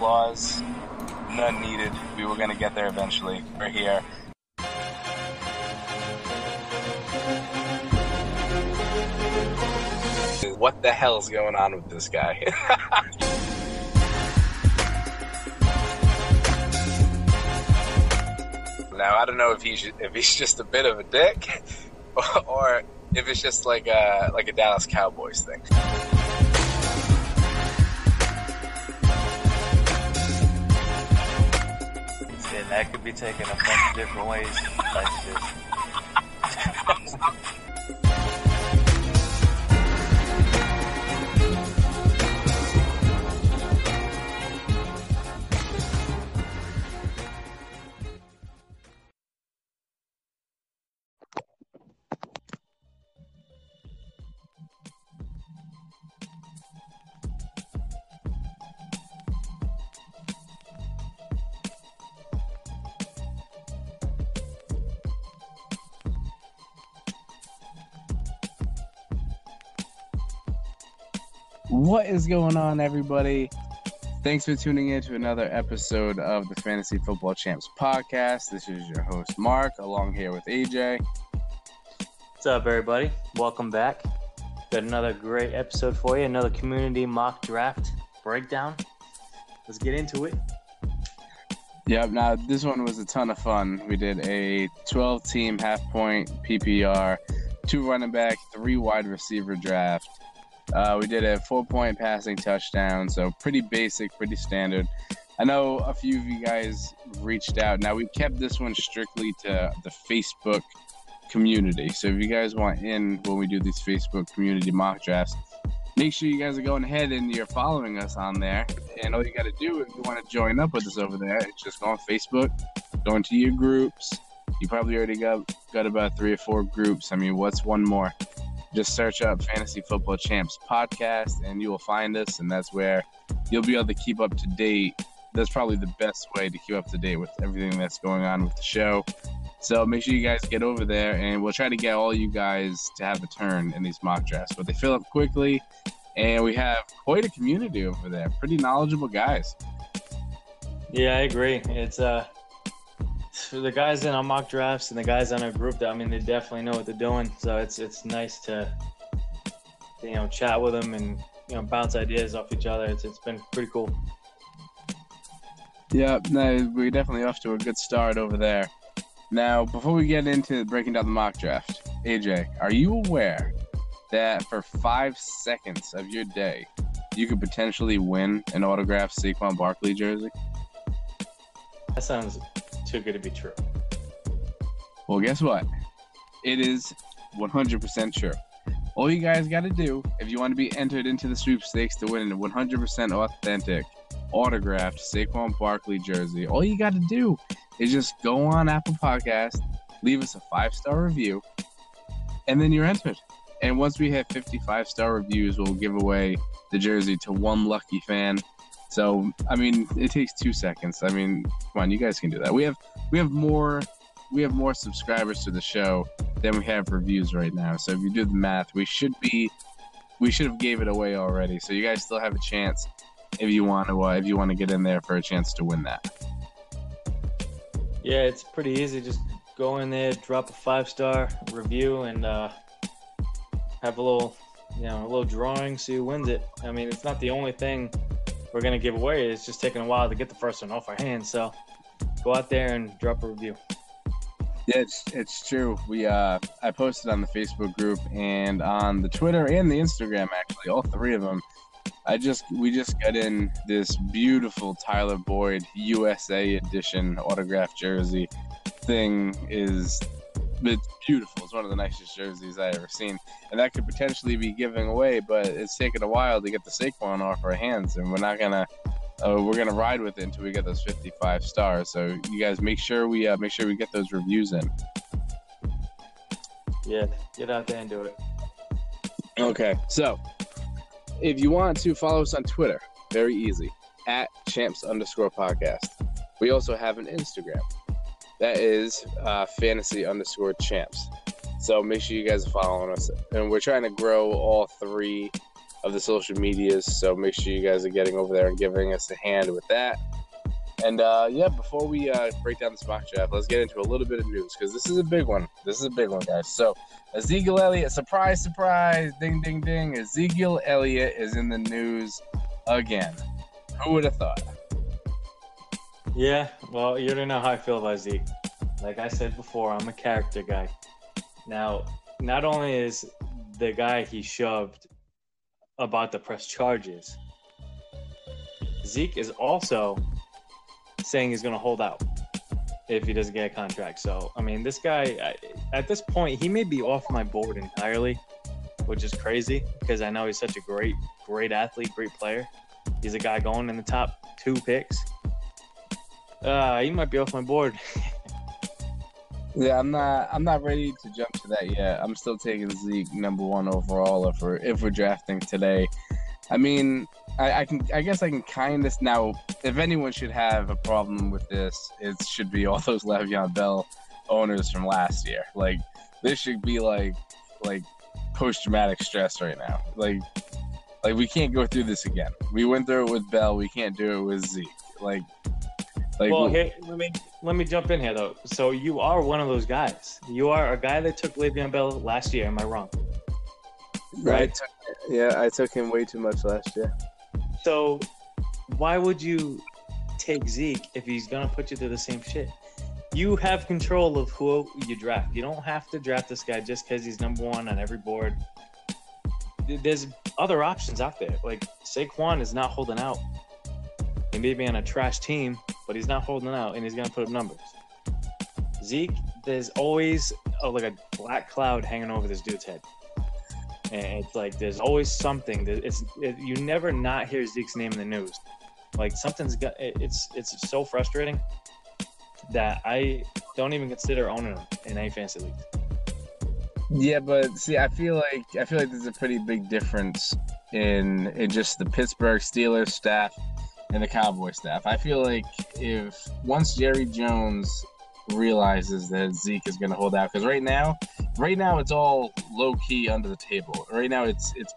applause. None needed. We were going to get there eventually. We're here. What the hell's going on with this guy? now I don't know if he's if he's just a bit of a dick, or if it's just like a like a Dallas Cowboys thing. And that could be taken a bunch of different ways. That's just. What is going on, everybody? Thanks for tuning in to another episode of the Fantasy Football Champs podcast. This is your host, Mark, along here with AJ. What's up, everybody? Welcome back. Got another great episode for you. Another community mock draft breakdown. Let's get into it. Yep, now this one was a ton of fun. We did a 12 team half point PPR, two running back, three wide receiver draft. Uh, we did a four point passing touchdown, so pretty basic, pretty standard. I know a few of you guys reached out. Now we kept this one strictly to the Facebook community. So if you guys want in when we do these Facebook community mock drafts, make sure you guys are going ahead and you're following us on there. And all you got to do if you want to join up with us over there, is just go on Facebook, go into your groups. You probably already got got about three or four groups. I mean, what's one more? Just search up Fantasy Football Champs podcast, and you will find us, and that's where you'll be able to keep up to date. That's probably the best way to keep up to date with everything that's going on with the show. So make sure you guys get over there, and we'll try to get all you guys to have a turn in these mock drafts. But they fill up quickly, and we have quite a community over there. Pretty knowledgeable guys. Yeah, I agree. It's uh, for the guys in our mock drafts and the guys on our group. I mean, they definitely know what they're doing. So it's it's nice to you know chat with them and you know bounce ideas off each other. It's it's been pretty cool. Yeah, no, we're definitely off to a good start over there. Now, before we get into breaking down the mock draft, AJ, are you aware that for five seconds of your day, you could potentially win an autographed Saquon Barkley jersey? That sounds too good to be true. Well, guess what? It is 100% true. All you guys got to do, if you want to be entered into the sweepstakes to win a 100% authentic, autographed Saquon Barkley jersey, all you got to do is just go on Apple Podcast, leave us a five star review, and then you're entered. And once we hit 55 star reviews, we'll give away the jersey to one lucky fan. So, I mean, it takes two seconds. I mean, come on, you guys can do that. We have we have more we have more subscribers to the show than we have reviews right now. So if you do the math, we should be we should have gave it away already. So you guys still have a chance if you want to uh, if you want to get in there for a chance to win that. Yeah, it's pretty easy. Just go in there, drop a five star review, and uh, have a little, you know, a little drawing, see who wins it. I mean, it's not the only thing we're gonna give away. It's just taking a while to get the first one off our hands. So go out there and drop a review. Yeah, it's, it's true. We uh, I posted on the Facebook group and on the Twitter and the Instagram actually, all three of them. I just we just got in this beautiful Tyler Boyd USA edition autographed jersey. Thing is it's beautiful. It's one of the nicest jerseys I ever seen, and that could potentially be giving away. But it's taken a while to get the Saquon off our hands, and we're not gonna uh, we're gonna ride with it until we get those 55 stars. So you guys make sure we uh, make sure we get those reviews in. Yeah, get out there and do it. Okay, so if you want to follow us on Twitter, very easy at champs underscore podcast. We also have an Instagram that is uh, fantasy underscore champs. So make sure you guys are following us. And we're trying to grow all three of the social medias. So make sure you guys are getting over there and giving us a hand with that. And uh, yeah, before we uh, break down the mock draft, let's get into a little bit of news because this is a big one. This is a big one, guys. So Ezekiel Elliott, surprise, surprise, ding, ding, ding. Ezekiel Elliott is in the news again. Who would have thought? Yeah, well, you already know how I feel about Zeke. Like I said before, I'm a character guy. Now, not only is the guy he shoved about to press charges, Zeke is also saying he's going to hold out if he doesn't get a contract. So, I mean, this guy, at this point, he may be off my board entirely, which is crazy because I know he's such a great, great athlete, great player. He's a guy going in the top two picks. Uh, he might be off my board. yeah, I'm not. I'm not ready to jump to that yet. I'm still taking Zeke number one overall if we're if we're drafting today. I mean, I, I can. I guess I can kind of now. If anyone should have a problem with this, it should be all those Le'Veon Bell owners from last year. Like this should be like like post traumatic stress right now. Like like we can't go through this again. We went through it with Bell. We can't do it with Zeke. Like like, well, let me let me jump in here though. So you are one of those guys. You are a guy that took Le'Veon Bell last year. Am I wrong? Right. I took, yeah, I took him way too much last year. So why would you take Zeke if he's gonna put you through the same shit? You have control of who you draft. You don't have to draft this guy just because he's number one on every board. There's other options out there. Like Saquon is not holding out. He may be on a trash team, but he's not holding out, and he's gonna put up numbers. Zeke, there's always a, like a black cloud hanging over this dude's head, and it's like there's always something. It's it, you never not hear Zeke's name in the news. Like something's got. It, it's it's so frustrating that I don't even consider owning him in any fantasy league. Yeah, but see, I feel like I feel like there's a pretty big difference in in just the Pittsburgh Steelers staff and the Cowboy staff. I feel like if once Jerry Jones realizes that Zeke is going to hold out, because right now, right now it's all low key under the table. Right now it's it's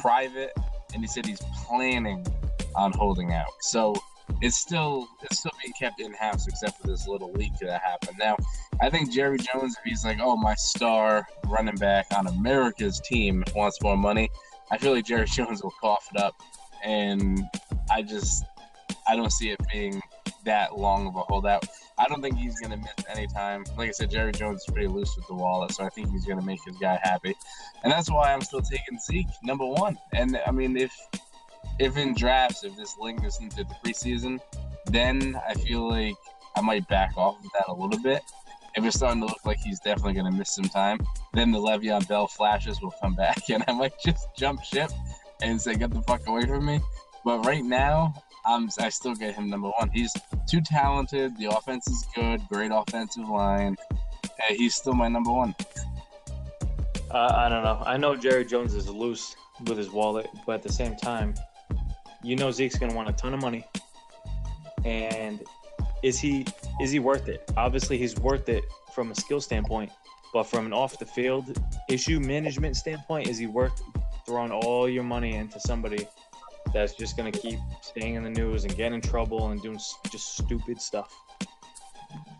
private, and he said he's planning on holding out. So it's still it's still being kept in house, except for this little leak that happened. Now, I think Jerry Jones, if he's like, oh, my star running back on America's team wants more money, I feel like Jerry Jones will cough it up. And I just I don't see it being that long of a holdout. I don't think he's going to miss any time. Like I said, Jerry Jones is pretty loose with the wallet, so I think he's going to make his guy happy, and that's why I'm still taking Zeke number one. And I mean, if if in drafts, if this lingers into the preseason, then I feel like I might back off of that a little bit. If it's starting to look like he's definitely going to miss some time, then the Le'Veon Bell flashes will come back, and I might just jump ship and say, "Get the fuck away from me." But right now, I'm, I still get him number one. He's too talented. The offense is good. Great offensive line. Hey, he's still my number one. Uh, I don't know. I know Jerry Jones is loose with his wallet, but at the same time, you know Zeke's gonna want a ton of money. And is he is he worth it? Obviously, he's worth it from a skill standpoint, but from an off the field issue management standpoint, is he worth throwing all your money into somebody that's just going to keep staying in the news and get in trouble and doing just stupid stuff?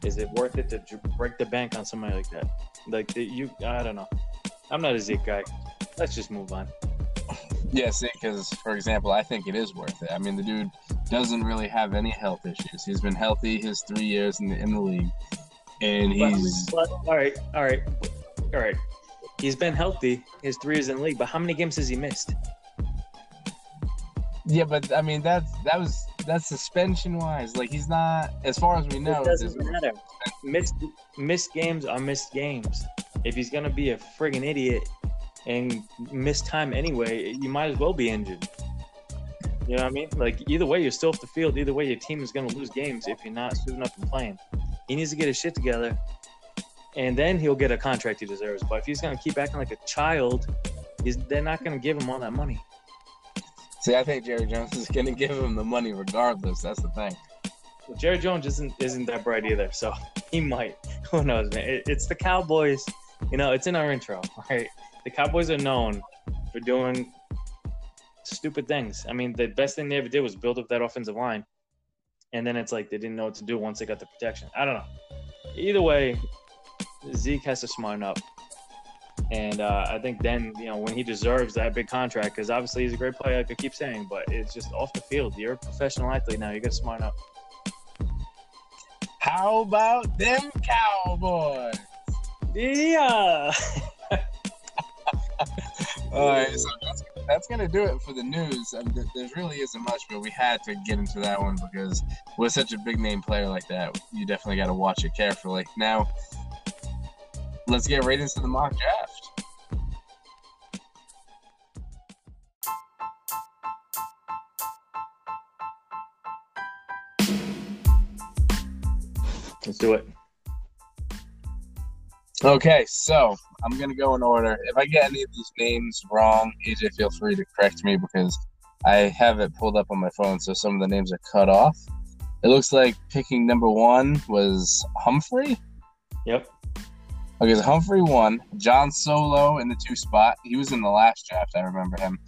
Is it worth it to break the bank on somebody like that? Like you, I don't know. I'm not a Zeke guy. Let's just move on. Yeah, see, because for example, I think it is worth it. I mean, the dude doesn't really have any health issues. He's been healthy his three years in the in the league, and he's but, but, all right, all right, all right. He's been healthy his three years in the league, but how many games has he missed? Yeah, but I mean that's that was that's suspension wise. Like he's not, as far as we know. It doesn't matter. Missed missed games are missed games. If he's gonna be a friggin' idiot and miss time anyway, you might as well be injured. You know what I mean? Like either way, you're still off the field. Either way, your team is gonna lose games if you're not suiting up and playing. He needs to get his shit together, and then he'll get a contract he deserves. But if he's gonna keep acting like a child, he's, they're not gonna give him all that money. See, I think Jerry Jones is going to give him the money regardless. That's the thing. Well, Jerry Jones isn't isn't that bright either, so he might. Who knows, man? It, it's the Cowboys. You know, it's in our intro, right? The Cowboys are known for doing stupid things. I mean, the best thing they ever did was build up that offensive line, and then it's like they didn't know what to do once they got the protection. I don't know. Either way, Zeke has to smarten up, and uh, I think then you know when he deserves that big contract because obviously he's a great player, like I keep saying, but it's just off the field. You're a professional athlete now. You got to smarten up. How about them Cowboys? Yeah. All right, so that's, that's gonna do it for the news. I mean, there really isn't much, but we had to get into that one because with such a big name player like that, you definitely got to watch it carefully. Now, let's get right into the mock draft. Let's do it. Okay, so I'm gonna go in order. If I get any of these names wrong, AJ, feel free to correct me because I have it pulled up on my phone, so some of the names are cut off. It looks like picking number one was Humphrey. Yep. Okay, so Humphrey won. John Solo in the two spot. He was in the last draft. I remember him.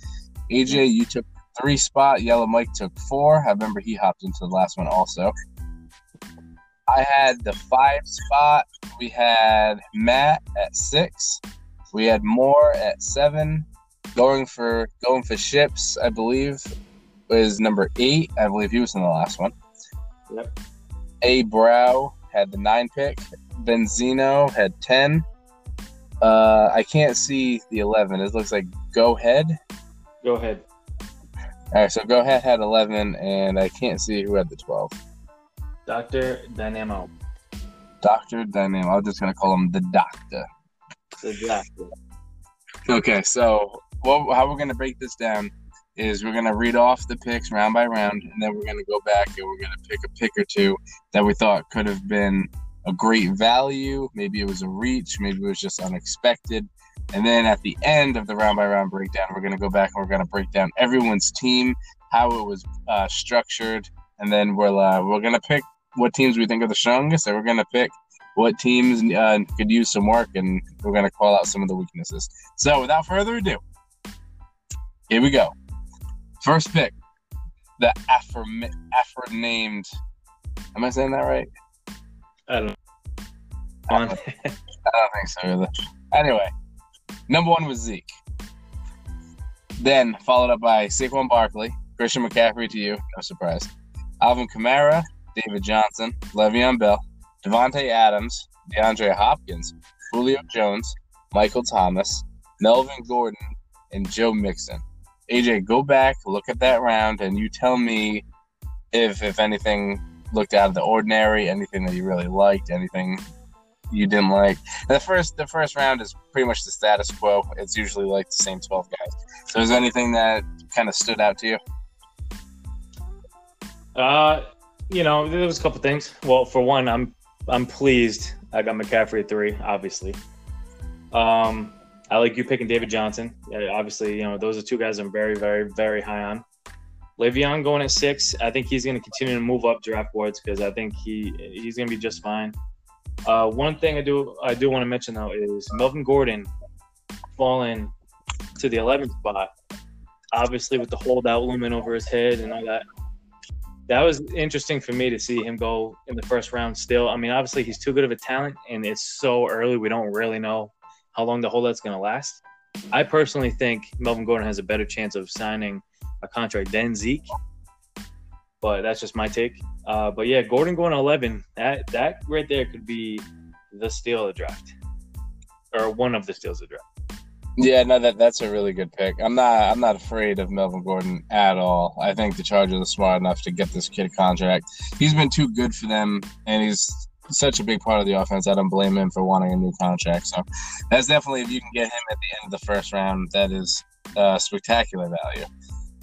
AJ, you took three spot. Yellow Mike took four. I remember he hopped into the last one also. I had the five spot. We had Matt at six. We had Moore at seven. Going for going for ships, I believe, was number eight. I believe he was in the last one. Yep. A Brow had the nine pick. Benzino had ten. Uh, I can't see the eleven. It looks like Go Ahead. Go ahead. All right, so Go Ahead had eleven, and I can't see who had the twelve. Doctor Dynamo. Doctor Dynamo. I'm just gonna call him the Doctor. The doctor. Okay, so what, how we're gonna break this down is we're gonna read off the picks round by round, and then we're gonna go back and we're gonna pick a pick or two that we thought could have been a great value. Maybe it was a reach. Maybe it was just unexpected. And then at the end of the round by round breakdown, we're gonna go back and we're gonna break down everyone's team, how it was uh, structured, and then we're uh, we're gonna pick what teams we think are the strongest, and we're gonna pick what teams uh, could use some work, and we're gonna call out some of the weaknesses. So without further ado, here we go. First pick, the affirm- named. Am I saying that right? I don't know. I don't, think so either. Anyway, number one was Zeke. Then followed up by Saquon Barkley, Christian McCaffrey to you, no surprise. Alvin Kamara, David Johnson, Le'Veon Bell, Davante Adams, DeAndre Hopkins, Julio Jones, Michael Thomas, Melvin Gordon, and Joe Mixon. AJ, go back, look at that round, and you tell me if if anything looked out of the ordinary, anything that you really liked, anything you didn't like. The first the first round is pretty much the status quo. It's usually like the same twelve guys. So is there anything that kind of stood out to you? Uh, you know, there was a couple things. Well, for one, I'm I'm pleased I got McCaffrey at three, obviously. Um, I like you picking David Johnson. Yeah, obviously, you know those are two guys I'm very, very, very high on. Le'Veon going at six. I think he's going to continue to move up draft boards because I think he he's going to be just fine. Uh, one thing I do I do want to mention though is Melvin Gordon falling to the 11th spot. Obviously, with the holdout looming over his head and all that, that was interesting for me to see him go in the first round. Still, I mean, obviously he's too good of a talent, and it's so early. We don't really know how long the holdout's going to last. I personally think Melvin Gordon has a better chance of signing a contract than Zeke, but that's just my take. Uh, but yeah, Gordon going 11, that that right there could be the steal of the draft, or one of the steals of the draft. Yeah, no, that that's a really good pick. I'm not I'm not afraid of Melvin Gordon at all. I think the Chargers are smart enough to get this kid a contract. He's been too good for them, and he's such a big part of the offense. I don't blame him for wanting a new contract. So that's definitely if you can get him at the end of the first round, that is uh, spectacular value.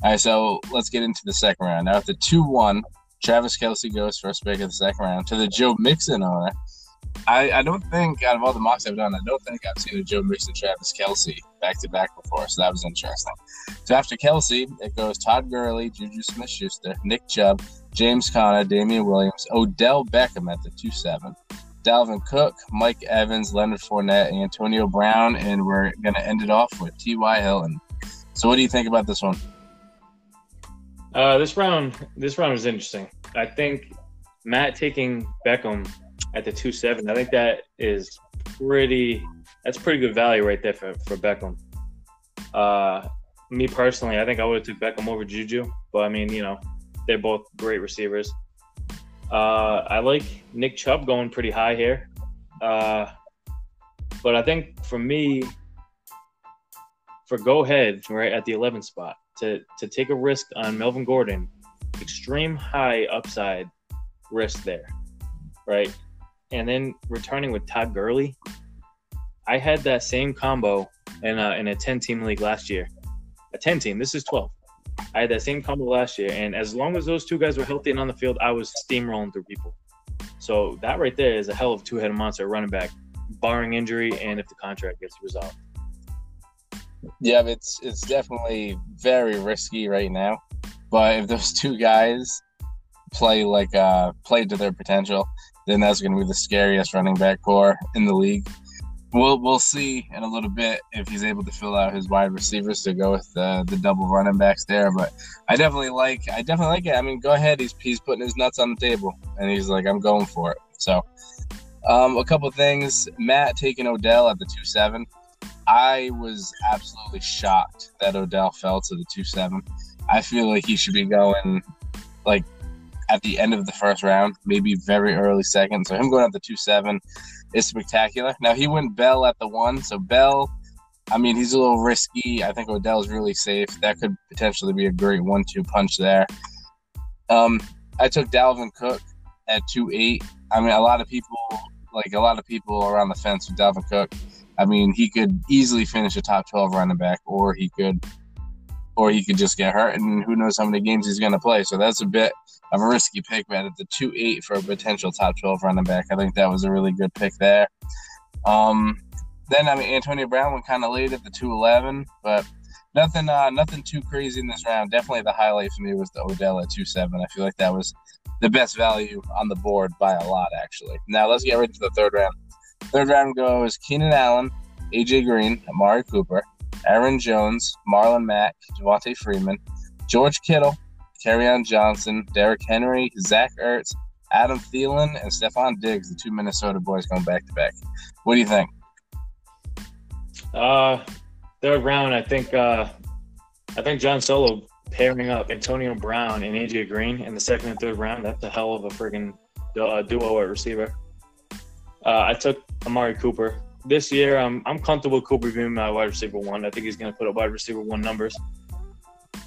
All right, so let's get into the second round. Now at the two one, Travis Kelce goes first pick of the second round to the Joe Mixon owner. I, I don't think out of all the mocks I've done, I don't think I've seen a Joe Mixon Travis Kelce back to back before, so that was interesting. So after Kelce, it goes Todd Gurley, Juju Smith Schuster, Nick Chubb, James Conner, Damien Williams, Odell Beckham at the 2 7, Dalvin Cook, Mike Evans, Leonard Fournette, Antonio Brown, and we're going to end it off with T.Y. Hilton. So, what do you think about this one? Uh, this round, this round was interesting. I think Matt taking Beckham at the two seven. I think that is pretty. That's pretty good value right there for for Beckham. Uh, me personally, I think I would have took Beckham over Juju, but I mean, you know, they're both great receivers. Uh, I like Nick Chubb going pretty high here, uh, but I think for me, for go ahead right at the 11th spot to to take a risk on Melvin Gordon, extreme high upside risk there, right? And then returning with Todd Gurley, I had that same combo in a, in a 10 team league last year. A 10 team. This is 12. I had that same combo last year, and as long as those two guys were healthy and on the field, I was steamrolling through people. So that right there is a hell of a two-headed monster running back, barring injury and if the contract gets resolved. Yeah, it's it's definitely very risky right now. But if those two guys play like uh play to their potential, then that's going to be the scariest running back core in the league. We'll we'll see in a little bit if he's able to fill out his wide receivers to go with uh, the double running backs there. But I definitely like I definitely like it. I mean, go ahead. He's he's putting his nuts on the table, and he's like, I'm going for it. So, um, a couple things. Matt taking Odell at the two seven. I was absolutely shocked that Odell fell to the two seven. I feel like he should be going like at the end of the first round, maybe very early second. So him going at the two seven is spectacular. Now he went Bell at the one, so Bell. I mean, he's a little risky. I think Odell's really safe. That could potentially be a great one-two punch there. Um, I took Dalvin Cook at two eight. I mean, a lot of people like a lot of people around the fence with Dalvin Cook. I mean, he could easily finish a top twelve running back, or he could, or he could just get hurt, and who knows how many games he's going to play. So that's a bit of a risky pick, but at the two eight for a potential top twelve running back, I think that was a really good pick there. Um, then I mean, Antonio Brown went kind of late at the two eleven, but nothing, uh, nothing too crazy in this round. Definitely the highlight for me was the Odell at two seven. I feel like that was the best value on the board by a lot, actually. Now let's get right into the third round. Third round goes Keenan Allen, AJ Green, Amari Cooper, Aaron Jones, Marlon Mack, Devonta Freeman, George Kittle, Kerryon Johnson, Derrick Henry, Zach Ertz, Adam Thielen, and Stefon Diggs, the two Minnesota boys going back to back. What do you think? Uh, third round, I think. Uh, I think John Solo pairing up Antonio Brown and AJ Green in the second and third round. That's a hell of a friggin' uh, duo at receiver. Uh, I took Amari Cooper this year. I'm I'm comfortable Cooper being my wide receiver one. I think he's going to put up wide receiver one numbers.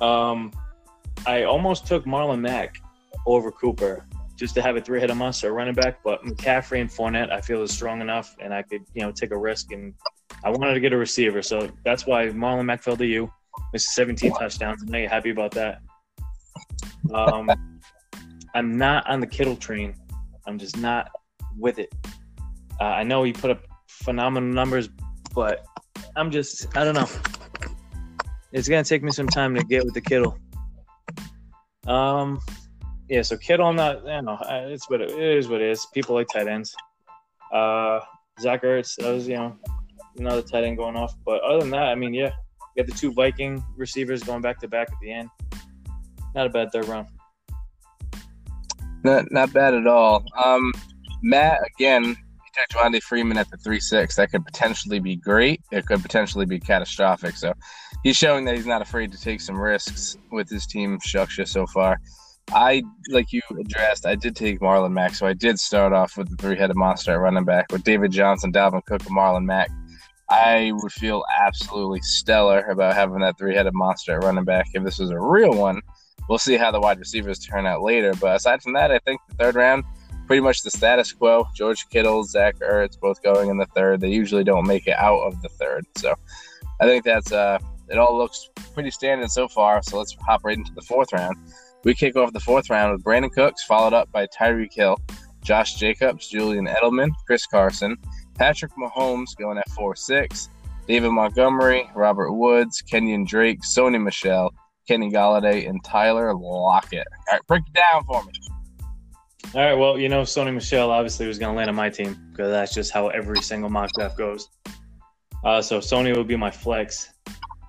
Um, I almost took Marlon Mack over Cooper just to have a three-headed monster running back, but McCaffrey and Fournette I feel is strong enough, and I could you know take a risk, and I wanted to get a receiver, so that's why Marlon Mack fell to you. Missed 17 touchdowns. I know you're happy about that. Um, I'm not on the Kittle train. I'm just not with it. Uh, I know he put up phenomenal numbers, but I'm just I don't know. It's gonna take me some time to get with the Kittle. Um, yeah. So Kittle, I'm not. I don't know. It's what it is. What it is. People like tight ends. Uh, Zach Ertz. That was you know another tight end going off. But other than that, I mean, yeah, we got the two Viking receivers going back to back at the end. Not a bad third round. Not not bad at all. Um, Matt again. Took Devonta Freeman at the three six. That could potentially be great. It could potentially be catastrophic. So he's showing that he's not afraid to take some risks with his team structure so far. I like you addressed. I did take Marlon Mack, so I did start off with the three-headed monster at running back with David Johnson, Dalvin Cook, and Marlon Mack. I would feel absolutely stellar about having that three-headed monster at running back if this was a real one. We'll see how the wide receivers turn out later, but aside from that, I think the third round pretty much the status quo. George Kittle, Zach Ertz, both going in the third. They usually don't make it out of the third, so I think that's uh, it. All looks pretty standard so far. So let's hop right into the fourth round. We kick off the fourth round with Brandin Cooks, followed up by Tyreek Hill, Josh Jacobs, Julian Edelman, Chris Carson, Patrick Mahomes going at four six, David Montgomery, Robert Woods, Kenyan Drake, Sony Michel, Kenny Golladay, and Tyler Lockett. All right, break it down for me. All right. Well, you know, Sony Michel obviously was going to land on my team because that's just how every single mock draft goes. Uh, so Sony will be my flex.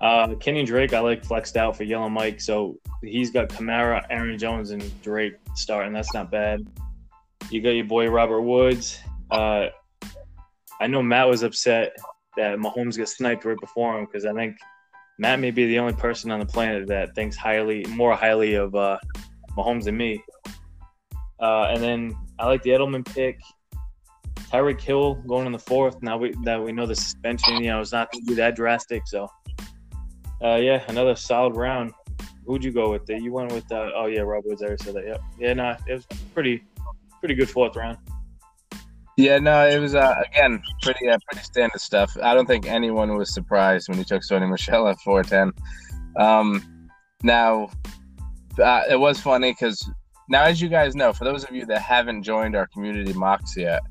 Uh, Kenny Drake, I like flexed out for Yellow Mike, so he's got Kamara, Aaron Jones, and Drake starting. That's not bad. You got your boy Robert Woods. Uh, I know Matt was upset that Mahomes got sniped right before him because I think Matt may be the only person on the planet that thinks highly, more highly of uh, Mahomes than me. Uh, and then I like the Edelman pick. Tyreek Hill going in the fourth. Now we that we know the suspension, you know, it's not going to be that drastic. So, uh, yeah, another solid round. Who'd you go with? You went with uh, oh yeah, Rob Woods. I said that. Yep. Yeah, no, it was pretty, pretty good fourth round. Yeah, no, it was uh, again pretty uh, pretty standard stuff. I don't think anyone was surprised when he took Sony Michel at four ten. Um, now, uh, it was funny because now, as you guys know, for those of you that haven't joined our community mocks yet,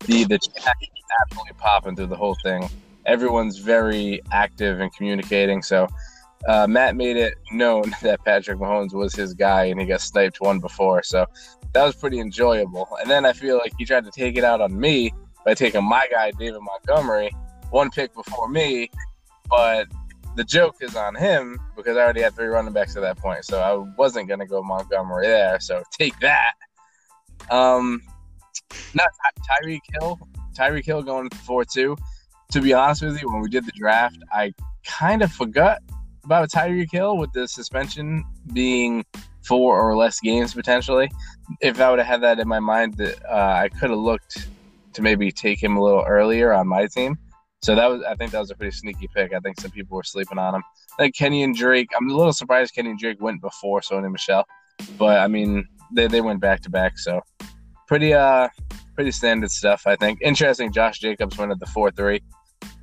the the chat is absolutely popping through the whole thing. Everyone's very active and communicating. So uh, Matt made it known that Patrick Mahomes was his guy, and he got sniped one before. So that was pretty enjoyable. And then I feel like he tried to take it out on me by taking my guy David Montgomery one pick before me, but the joke is on him because I already had three running backs at that point, so I wasn't gonna go Montgomery there. So take that. Um, not Tyreek Hill. Tyreek Hill going four two. To be honest with you, when we did the draft, I kind of forgot about Tyreek Hill with the suspension being four or less games potentially. If I would have had that in my mind, that uh, I could have looked to maybe take him a little earlier on my team. So that was, I think, that was a pretty sneaky pick. I think some people were sleeping on him. I think Kenyan Drake. I'm a little surprised Kenyan Drake went before Sony Michel, but I mean, they, they went back to back. So pretty uh pretty standard stuff. I think interesting. Josh Jacobs went at the four three.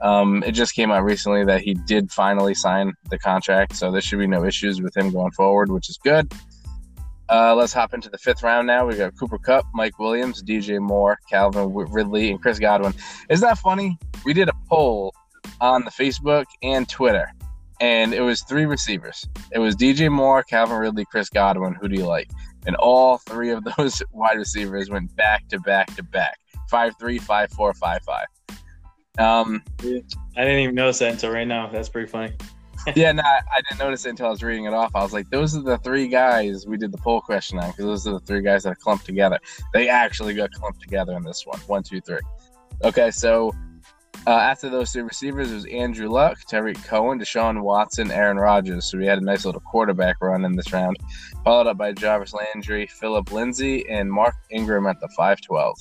Um, it just came out recently that he did finally sign the contract, so there should be no issues with him going forward, which is good. Uh, let's hop into the fifth round now. We've got Cooper Kupp, Mike Williams, DJ Moore, Calvin Ridley, and Chris Godwin. Isn't that funny? We did a poll on the Facebook and Twitter, and it was three receivers. It was DJ Moore, Calvin Ridley, Chris Godwin. Who do you like? And all three of those wide receivers went back to back to back. Five three, five four, five five. Um, I didn't even notice that until right now. That's pretty funny. Yeah, no, I didn't notice it until I was reading it off. I was like, those are the three guys we did the poll question on because those are the three guys that are clumped together. They actually got clumped together in this one. One, two, three. Okay, so uh, after those two receivers, it was Andrew Luck, Tarik Cohen, Deshaun Watson, Aaron Rodgers. So we had a nice little quarterback run in this round, followed up by Jarvis Landry, Phillip Lindsay, and Mark Ingram at the 512.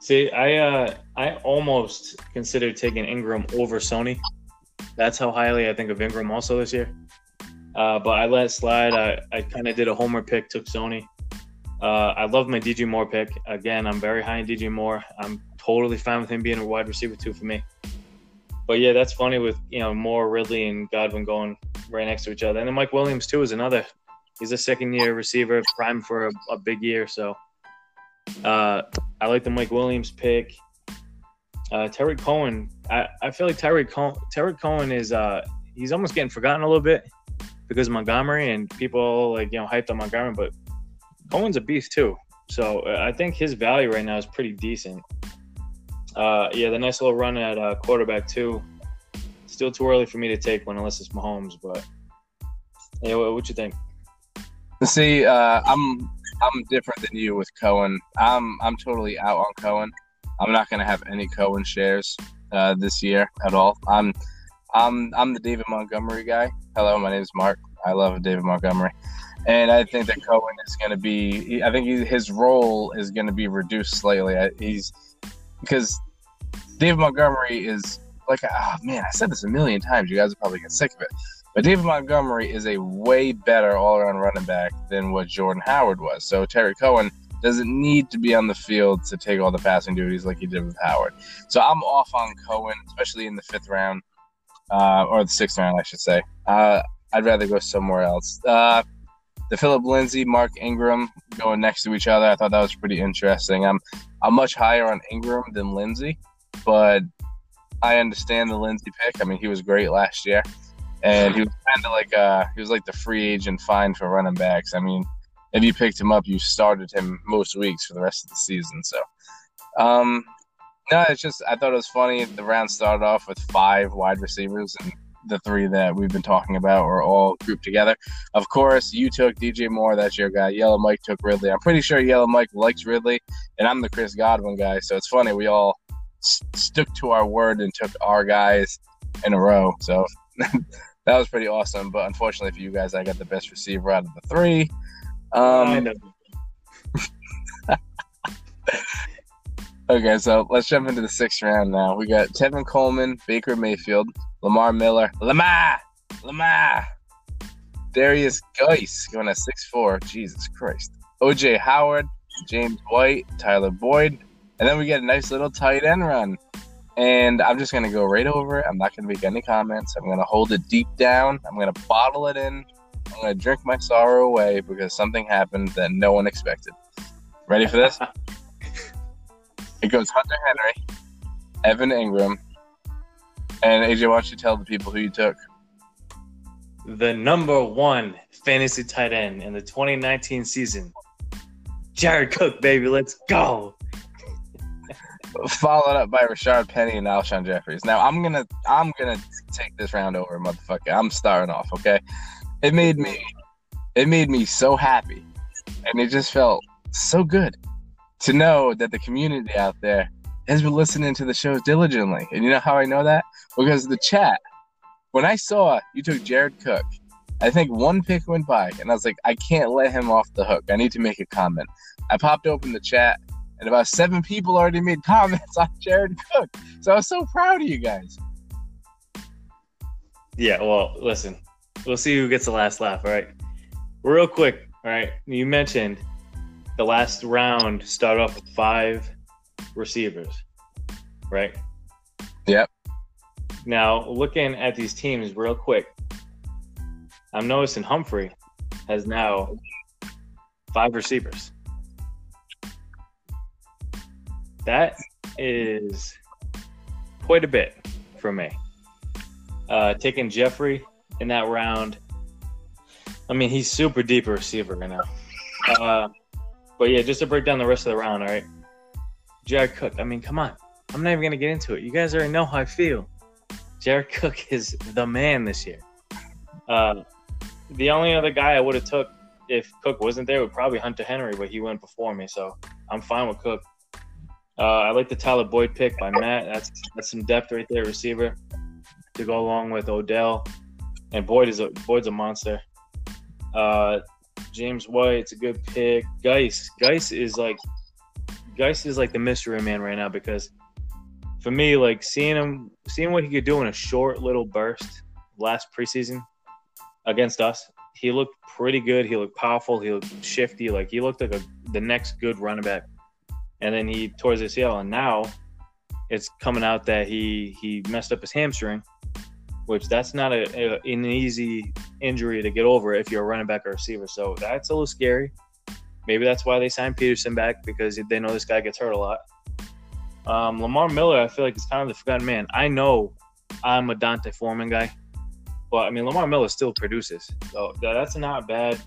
See, I uh, I almost considered taking Ingram over Sony. That's how highly I think of Ingram also this year. Uh, but I let slide. I, I kind of did a homer pick, took Sony. Uh, I love my DJ Moore pick. Again, I'm very high in DJ Moore. I'm totally fine with him being a wide receiver too for me. But yeah, that's funny with you know Moore, Ridley, and Godwin going right next to each other. And then Mike Williams too is another. He's a second year receiver, prime for a, a big year. So uh, I like the Mike Williams pick. Uh, Tarik Cohen, I, I feel like Tarik Cohen, Cohen is uh, he's almost getting forgotten a little bit because Montgomery and people like you know hyped on Montgomery, but Cohen's a beast too. So uh, I think his value right now is pretty decent. Uh, yeah, the nice little run at uh, quarterback too. Still too early for me to take one unless it's Mahomes, but yeah, what, what you think? See, uh, I'm I'm different than you with Cohen. I'm I'm totally out on Cohen. I'm not going to have any Cohen shares uh, this year at all. I'm I'm I'm the David Montgomery guy. Hello, my name is Mark. I love David Montgomery, and I think that Cohen is going to be. I think he, his role is going to be reduced slightly. He's because David Montgomery is like, oh man, I said this a million times. You guys are probably get sick of it. But David Montgomery is a way better all around running back than what Jordan Howard was. So Terry Cohen doesn't need to be on the field to take all the passing duties like he did with Howard. So I'm off on Cohen, especially in the fifth round, uh, or the sixth round, I should say. Uh, I'd rather go somewhere else. Uh, the Phillip Lindsay, Mark Ingram going next to each other. I thought that was pretty interesting. I'm I'm much higher on Ingram than Lindsay, but I understand the Lindsay pick. I mean, he was great last year, and he was kind of like uh he was like the free agent fine for running backs. I mean, if you picked him up, you started him most weeks for the rest of the season. So, um, no, it's just I thought it was funny. The round started off with five wide receivers, and the three that we've been talking about were all grouped together. Of course, you took DJ Moore, that's your guy. Yellow Mike took Ridley. I'm pretty sure Yellow Mike likes Ridley, and I'm the Chris Godwin guy. So it's funny we all st- stuck to our word and took our guys in a row. So that was pretty awesome. But unfortunately for you guys, I got the best receiver out of the three. Um, okay, so let's jump into the sixth round now. We got Tevin Coleman, Baker Mayfield, Lamar Miller, Lamar, Lamar, Derrius Guice going at six four. Jesus Christ. OJ Howard, James White, Tyler Boyd, and then we get a nice little tight end run. And I'm just going to go right over it. I'm not going to make any comments. I'm going to hold it deep down. I'm going to bottle it in. I'm going to drink my sorrow away because something happened that no one expected. Ready for this? it goes Hunter Henry, Evan Engram, and AJ, why don't you tell the people who you took? The number one fantasy tight end in the 2019 season, Jared Cook, baby. Let's go followed up by Rashaad Penny and Alshon Jeffries. Now I'm gonna I'm gonna take this round over, motherfucker. I'm starting off, okay? It made me it made me so happy. And it just felt so good to know that the community out there has been listening to the shows diligently. And you know how I know that? Because the chat, when I saw you took Jared Cook, I think one pick went by, and I was like, I can't let him off the hook. I need to make a comment. I popped open the chat, and about seven people already made comments on Jared Cook. So I was so proud of you guys. Yeah, well, listen, we'll see who gets the last laugh. All right, real quick. All right, you mentioned the last round started off with five receivers, right? Yep. Now, looking at these teams real quick, I'm noticing Humphrey has now five receivers. That is quite a bit for me. Uh, taking Jeffery in that round. I mean, he's super deep receiver right now. Uh, but yeah, just to break down the rest of the round, all right. Jared Cook. I mean, come on. I'm not even gonna get into it. You guys already know how I feel. Jared Cook is the man this year. Uh, the only other guy I would have took if Cook wasn't there would probably Hunter Henry, but he went before me, so I'm fine with Cook. Uh, I like the Tyler Boyd pick by Matt. That's that's some depth right there, receiver, to go along with Odell. And Boyd is a Boyd's a monster. Uh, James White's a good pick. Guice, Guice is like, Guice is like the mystery man right now because, for me, like seeing him, seeing what he could do in a short little burst last preseason against us, he looked pretty good. He looked powerful. He looked shifty. Like he looked like a the next good running back and then he tore his ACL, and now it's coming out that he he messed up his hamstring, which that's not a, a, an easy injury to get over if you're a running back or receiver. So that's a little scary. Maybe that's why they signed Peterson back because they know this guy gets hurt a lot. Um, Lamar Miller, I feel like he's kind of the forgotten man. I know I'm a Dante Foreman guy, but I mean Lamar Miller still produces, so that's not bad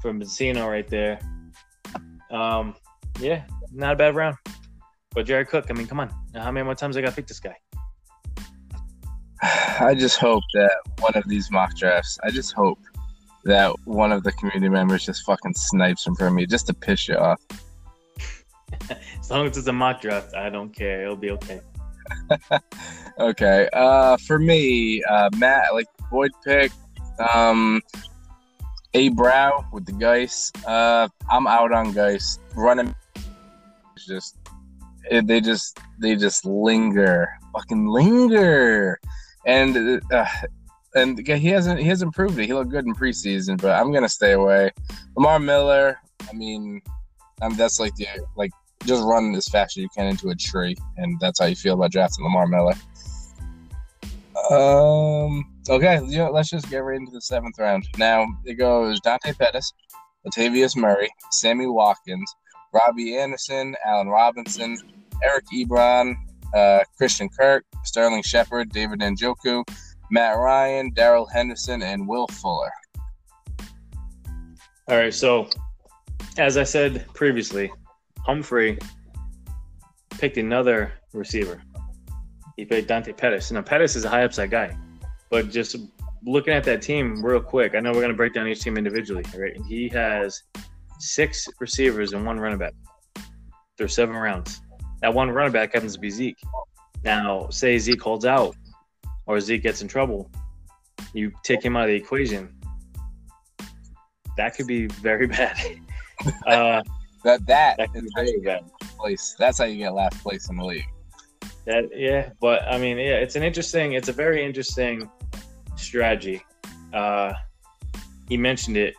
for Messina right there. Um, yeah, not a bad round. But Jared Cook, I mean, come on. How many more times I got to pick this guy? I just hope that one of these mock drafts, I just hope that one of the community members just fucking snipes him for me just to piss you off. as long as it's a mock draft, I don't care. It'll be okay. okay. Uh, for me, uh, Matt, like Boyd pick, um, A Brow with the Guice. Uh, I'm out on Guice. Running just it, they just they just linger, fucking linger, and uh, and he hasn't he hasn't proved it. He looked good in preseason, but I'm gonna stay away. Lamar Miller, I mean, I'm that's like the like just run as fast as you can into a tree, and that's how you feel about drafting Lamar Miller. Um. Okay, you know, let's just get right into the seventh round. Now it goes Dante Pettis, Latavius Murray, Sammy Watkins, Robbie Anderson, Allen Robinson, Eric Ebron, uh, Christian Kirk, Sterling Shepard, David Njoku, Matt Ryan, Daryl Henderson, and Will Fuller. All right, so as I said previously, Humphrey picked another receiver. He picked Dante Pettis. Now Pettis is a high upside guy. but just looking at that team real quick, I know we're going to break down each team individually. Right? He has six receivers and one running back through seven rounds. That one running back happens to be Zeke. Now, say Zeke holds out or Zeke gets in trouble, you take him out of the equation. That could be very bad. uh, that that, that is very bad. place. That's how you get last place in the league. That yeah, but I mean, yeah, it's an interesting, it's a very interesting strategy. Uh, he mentioned it.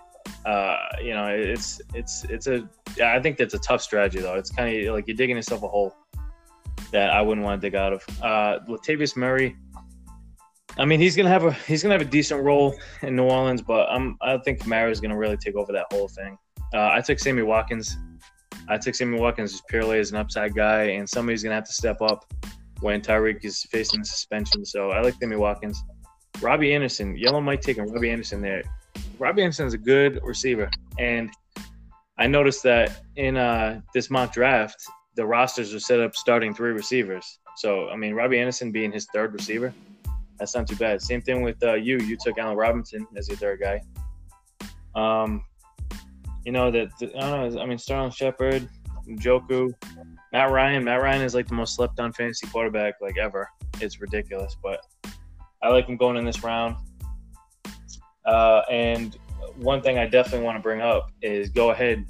Uh, you know, it's it's it's a. I think that's a tough strategy though. It's kind of like you're digging yourself a hole that I wouldn't want to dig out of. Uh, Latavius Murray. I mean, he's gonna have a he's gonna have a decent role in New Orleans, but I'm I think Kamara is gonna really take over that whole thing. Uh, I took Sammy Watkins. I took Sammy Watkins just purely as an upside guy, and somebody's gonna have to step up when Tyreek is facing suspension. So I like Sammy Watkins. Robby Anderson, Yellow Mike taking Robby Anderson there. Robby Anderson is a good receiver, and I noticed that in uh, this mock draft, the rosters are set up starting three receivers. So I mean, Robby Anderson being his third receiver, that's not too bad. Same thing with uh, you. You took Allen Robinson as your third guy. Um, you know that I don't know. I mean, Sterling Shepard, Njoku, Matt Ryan. Matt Ryan is like the most slept on fantasy quarterback like ever. It's ridiculous, but I like him going in this round. Uh, and one thing I definitely want to bring up is go ahead.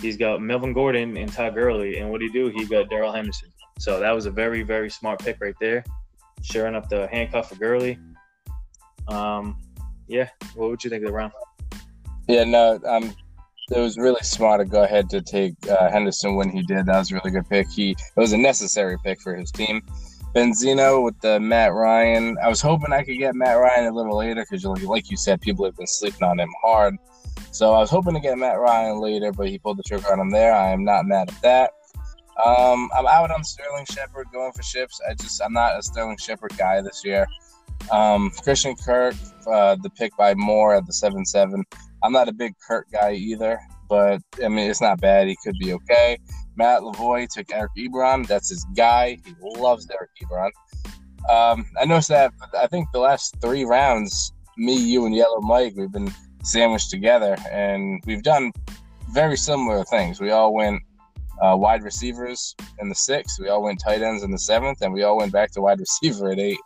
He's got Melvin Gordon and Todd Gurley, and what do he do? He got Darrell Henderson. So that was a very, very smart pick right there. Sharing up the handcuff for Gurley. Um, yeah. What would you think of the round? Yeah, no, um, it was really smart to go ahead to take uh, Henderson when he did. That was a really good pick. He it was a necessary pick for his team. Benzino with the Matt Ryan. I was hoping I could get Matt Ryan a little later because, like you said, people have been sleeping on him hard. So I was hoping to get Matt Ryan later, but he pulled the trigger on him there. I am not mad at that. Um, I'm out on Sterling Shepard going for ships. I just I'm not a Sterling Shepard guy this year. Um, Christian Kirk, uh, the pick by Moore at the seven seven. I'm not a big Kirk guy either, but I mean it's not bad. He could be okay. Matt Lavoy took Eric Ebron. That's his guy. He loves Eric Ebron. Um, I noticed that I think the last three rounds, me, you, and Yellow Mike, we've been sandwiched together, and we've done very similar things. We all went uh, wide receivers in the sixth, we all went tight ends in the seventh, and we all went back to wide receiver at eight.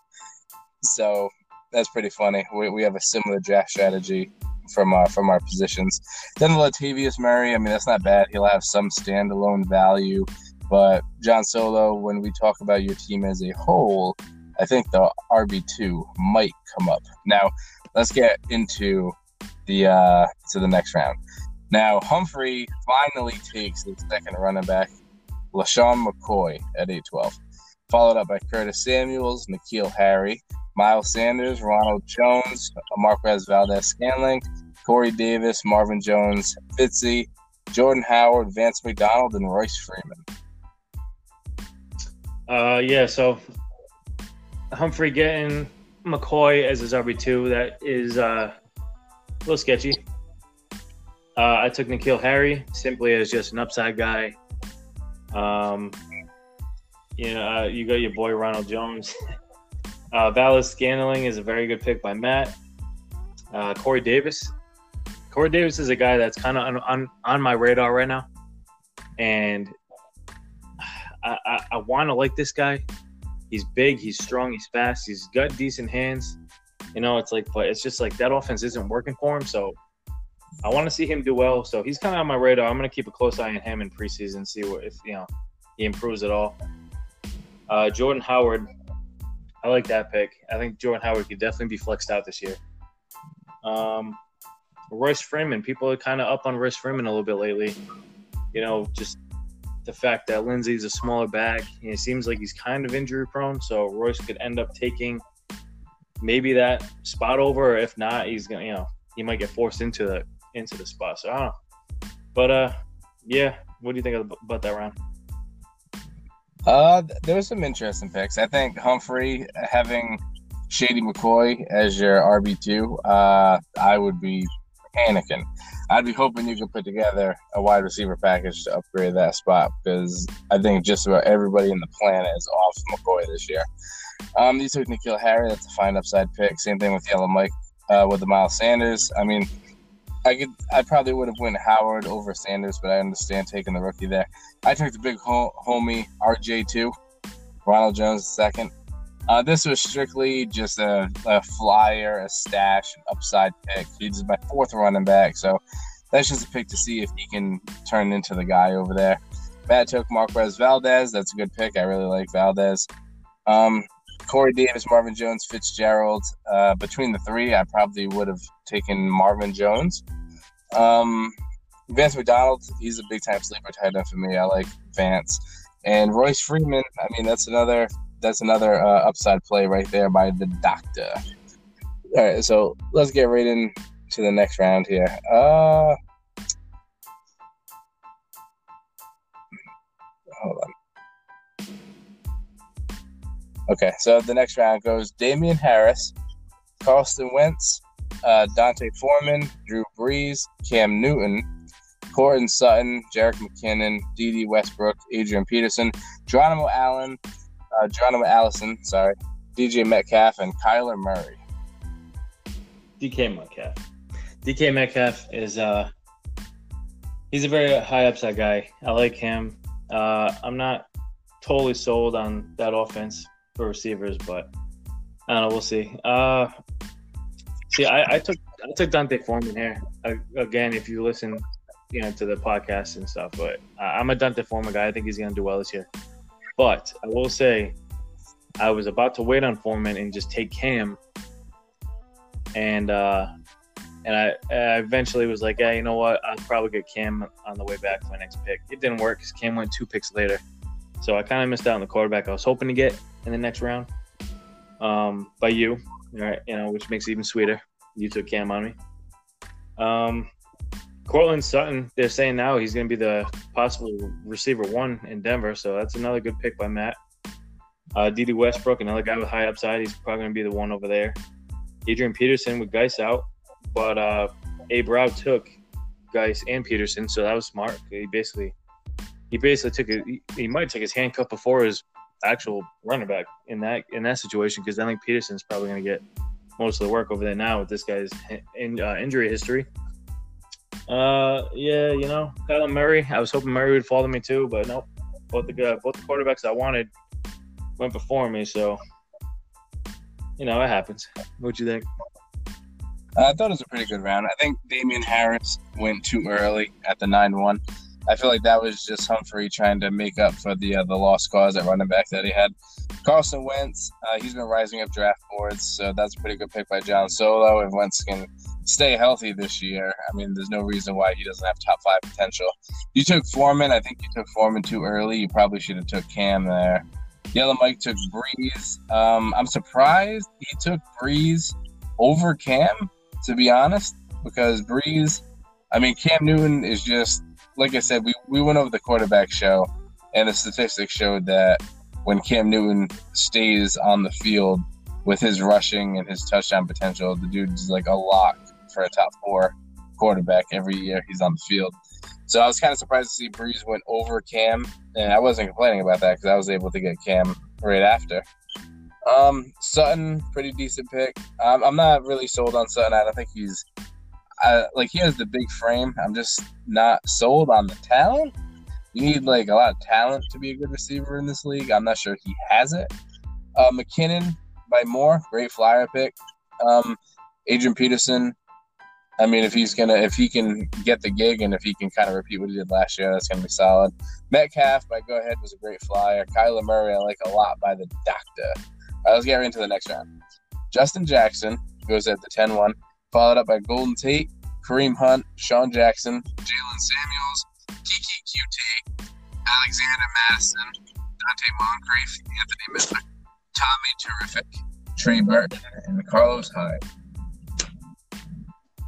So that's pretty funny. We, we have a similar draft strategy from uh, from our positions. Then Latavius Murray, I mean that's not bad. He'll have some standalone value, but John Solo, when we talk about your team as a whole, I think the RB two might come up. Now let's get into the uh, to the next round. Now Humphrey finally takes the second running back, LeSean McCoy at eight twelve, followed up by Curtis Samuels, N'Keal Harry, Miles Sanders, Ronald Jones, Marquez Valdes-Scantling, Corey Davis, Marvin Jones, Fitzy, Jordan Howard, Vance McDonald, and Royce Freeman. Uh, yeah, so Humphrey getting McCoy as his RB two that is uh, a little sketchy. Uh, I took N'Keal Harry simply as just an upside guy. Um, you know, uh, you got your boy Ronald Jones. uh, Valdes-Scantling is a very good pick by Matt. Uh, Corey Davis. Corey Davis is a guy that's kind of on, on, on my radar right now, and I, I, I want to like this guy. He's big, he's strong, he's fast, he's got decent hands. You know, it's like, but it's just like that offense isn't working for him. So I want to see him do well. So he's kind of on my radar. I'm going to keep a close eye on him in preseason, see what if you know he improves at all. Uh, Jordan Howard, I like that pick. I think Jordan Howard could definitely be flexed out this year. Um, Royce Freeman, people are kind of up on Royce Freeman a little bit lately. You know, just the fact that Lindsay's a smaller back. And it seems like he's kind of injury prone, so Royce could end up taking maybe that spot over. Or if not, he's gonna, you know, he might get forced into the into the spot. So I don't know. But uh, yeah. What do you think about that round? Uh, there were some interesting picks. I think Humphrey having Shady McCoy as your RB two, uh, I would be panicking. I'd be hoping you could put together a wide receiver package to upgrade that spot because I think just about everybody in the planet is off McCoy this year. Um, you took N'Keal Harry. That's a fine upside pick. Same thing with Yellow Mike uh, with the Miles Sanders. I mean, I could, I probably would have went Howard over Sanders, but I understand taking the rookie there. I took the big ho- homie RJ two, Ronald Jones second. Uh, this was strictly just a, a flyer, a stash, an upside pick. He's my fourth running back, so that's just a pick to see if he can turn into the guy over there. Matt took Marquez Valdes. That's a good pick. I really like Valdes. Um, Corey Davis, Marvin Jones, Fitzgerald. Uh, between the three, I probably would have taken Marvin Jones. Um, Vance McDonald, he's a big time sleeper tight end for me. I like Vance. And Royce Freeman, I mean, that's another that's another uh, upside play right there by the doctor. All right, so let's get right into the next round here. Uh, Okay, so the next round goes Damien Harris, Carson Wentz, uh, D'Onta Foreman, Drew Brees, Cam Newton, Courtland Sutton, Jerick McKinnon, Dede Westbrook, Adrian Peterson, Geronimo Allen, uh, Geronimo Allison, sorry, DJ Metcalf, and Kyler Murray. DK Metcalf. DK Metcalf is uh he's a very high upside guy. I like him. Uh, I'm not totally sold on that offense for receivers, but I don't know. We'll see. Uh, see, I, I took I took D'Onta Foreman here uh, again. If you listen, you know, to the podcast and stuff, but I'm a D'Onta Foreman guy. I think he's gonna do well this year. But I will say, I was about to wait on Foreman and just take Cam, and uh, and I, I eventually was like, yeah, you know what? I'll probably get Cam on the way back for my next pick. It didn't work because Cam went two picks later, so I kind of missed out on the quarterback I was hoping to get in the next round. Um, by you, right? You know, which makes it even sweeter. You took Cam on me. Um, Courtland Sutton, they're saying now he's going to be the possible receiver one in Denver, so that's another good pick by Matt. Uh, Dede Westbrook, another guy with high upside, he's probably going to be the one over there. Adrian Peterson with Guice out, but uh, Abe Rao took Guice and Peterson, so that was smart. He basically he basically took it. He, he might take his handcuff before his actual running back in that in that situation because I think Peterson's probably going to get most of the work over there now with this guy's in, uh, injury history. Uh, yeah, you know, Kyler Murray. I was hoping Murray would follow me too, but nope. Both the both the quarterbacks I wanted went before me, so you know it happens. What'd you think? I thought it was a pretty good round. I think Damien Harris went too early at the nine-one. I feel like that was just Humphrey trying to make up for the uh, the lost cause at running back that he had. Carson Wentz, uh, he's been rising up draft boards, so that's a pretty good pick by John Solo. If Wentz can stay healthy this year, I mean, there's no reason why he doesn't have top five potential. You took Foreman. I think you took Foreman too early. You probably should have took Cam there. Yellow Mike took Brees. Um, I'm surprised he took Brees over Cam, to be honest, because Brees, I mean, Cam Newton is just, like I said, we, we went over the quarterback show, and the statistics showed that when Cam Newton stays on the field with his rushing and his touchdown potential, the dude's like a lock for a top four quarterback every year he's on the field. So I was kind of surprised to see Brees went over Cam, and I wasn't complaining about that because I was able to get Cam right after. Um, Sutton, pretty decent pick. Um, I'm not really sold on Sutton. I don't think he's I, like he has the big frame. I'm just not sold on the talent. You need like a lot of talent to be a good receiver in this league. I'm not sure he has it. Uh, McKinnon by Moore, great flyer pick. Um, Adrian Peterson, I mean, if he's gonna, if he can get the gig and if he can kind of repeat what he did last year, that's gonna be solid. Metcalf by Go Ahead was a great flyer. Kyler Murray, I like a lot by the Doctor. All right, let's get right into the next round. Justin Jackson goes at the 10-1, followed up by Golden Tate, Kareem Hunt, Sean Jackson, Jaylen Samuels, Keke Coutee, Alexander Mattison, Donte Moncrief, Anthony Miller, Tommy Terrific, Trey Burton, and Carlos Hyde.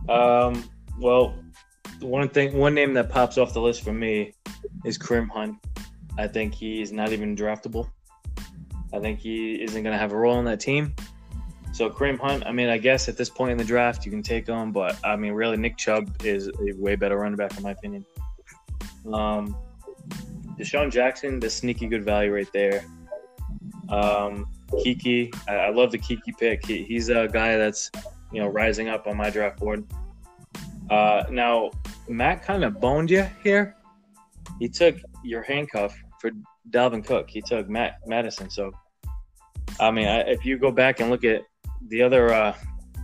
Um, well, one thing, one name that pops off the list for me is Kareem Hunt. I think he is not even draftable. I think he isn't going to have a role on that team. So Kareem Hunt, I mean, I guess at this point in the draft you can take him, but I mean, really, Nick Chubb is a way better running back in my opinion. Um, DeSean Jackson, the sneaky good value right there. Um, Keke, I, I love the Keke pick. He, he's a guy that's you know rising up on my draft board. Uh, now Matt kind of boned you here. He took your handcuff for Dalvin Cook. He took Matt Madison. So, I mean, I, if you go back and look at the other uh,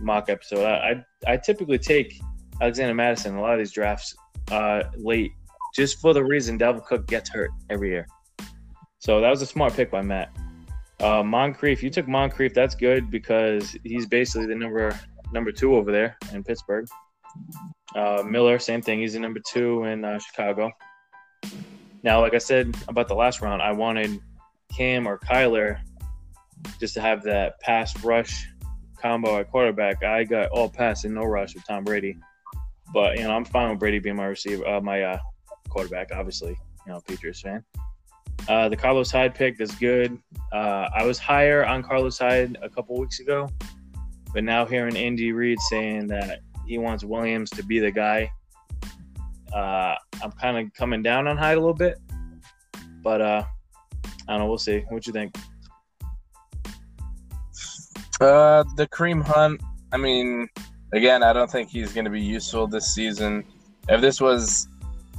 mock episode, I, I, I typically take Alexander Mattison a lot of these drafts uh, late, just for the reason Dalvin Cook gets hurt every year. So that was a smart pick by Matt. Uh, Moncrief, you took Moncrief. That's good because he's basically the number number two over there in Pittsburgh. Uh, Miller, same thing. He's the number two in uh, Chicago. Now, like I said about the last round, I wanted Cam or Kyler just to have that pass rush combo at quarterback. I got all pass and no rush with Tom Brady, but you know I'm fine with Brady being my receiver, uh, my uh, quarterback. Obviously, you know, Patriots fan. Uh, the Carlos Hyde pick is good. Uh, I was higher on Carlos Hyde a couple weeks ago, but now hearing Andy Reid saying that he wants Williams to be the guy, uh, I'm kind of coming down on Hyde a little bit. But uh, I don't know. We'll see. What you think? Uh, the Kareem Hunt. I mean, again, I don't think he's going to be useful this season. If this was,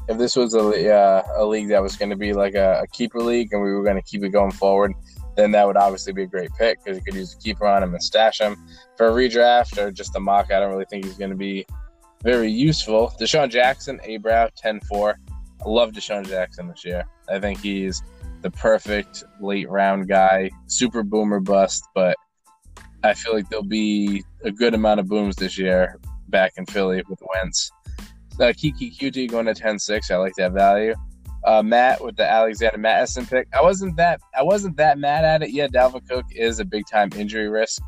if this was a uh, a league that was going to be like a, a keeper league and we were going to keep it going forward, then that would obviously be a great pick because you could use a keeper on him and stash him for a redraft or just a mock. I don't really think he's going to be very useful. DeSean Jackson, Abrow, 10 4. I love DeSean Jackson this year. I think he's the perfect late round guy. Super boomer bust, but I feel like there'll be a good amount of booms this year back in Philly with Wentz. Uh, Keke Coutee going to 10 6. I like that value. Uh, Matt with the Alexander Mattison pick. I wasn't that I wasn't that mad at it. Yeah, Dalvin Cook is a big time injury risk,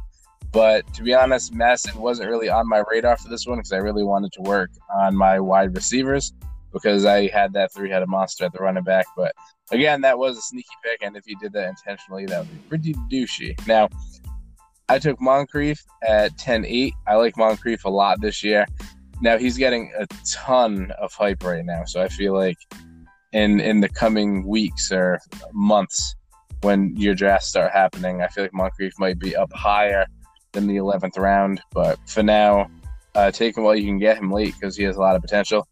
but to be honest, Mattison wasn't really on my radar for this one because I really wanted to work on my wide receivers because I had that three headed monster at the running back. But again, that was a sneaky pick, and if he did that intentionally, that would be pretty douchey. Now, I took Moncrief at 10 8. I like Moncrief a lot this year. Now, he's getting a ton of hype right now, so I feel like in in the coming weeks or months when your drafts start happening. I feel like Moncrief might be up higher than the 11th round, but for now, uh, take him while you can get him late because he has a lot of potential.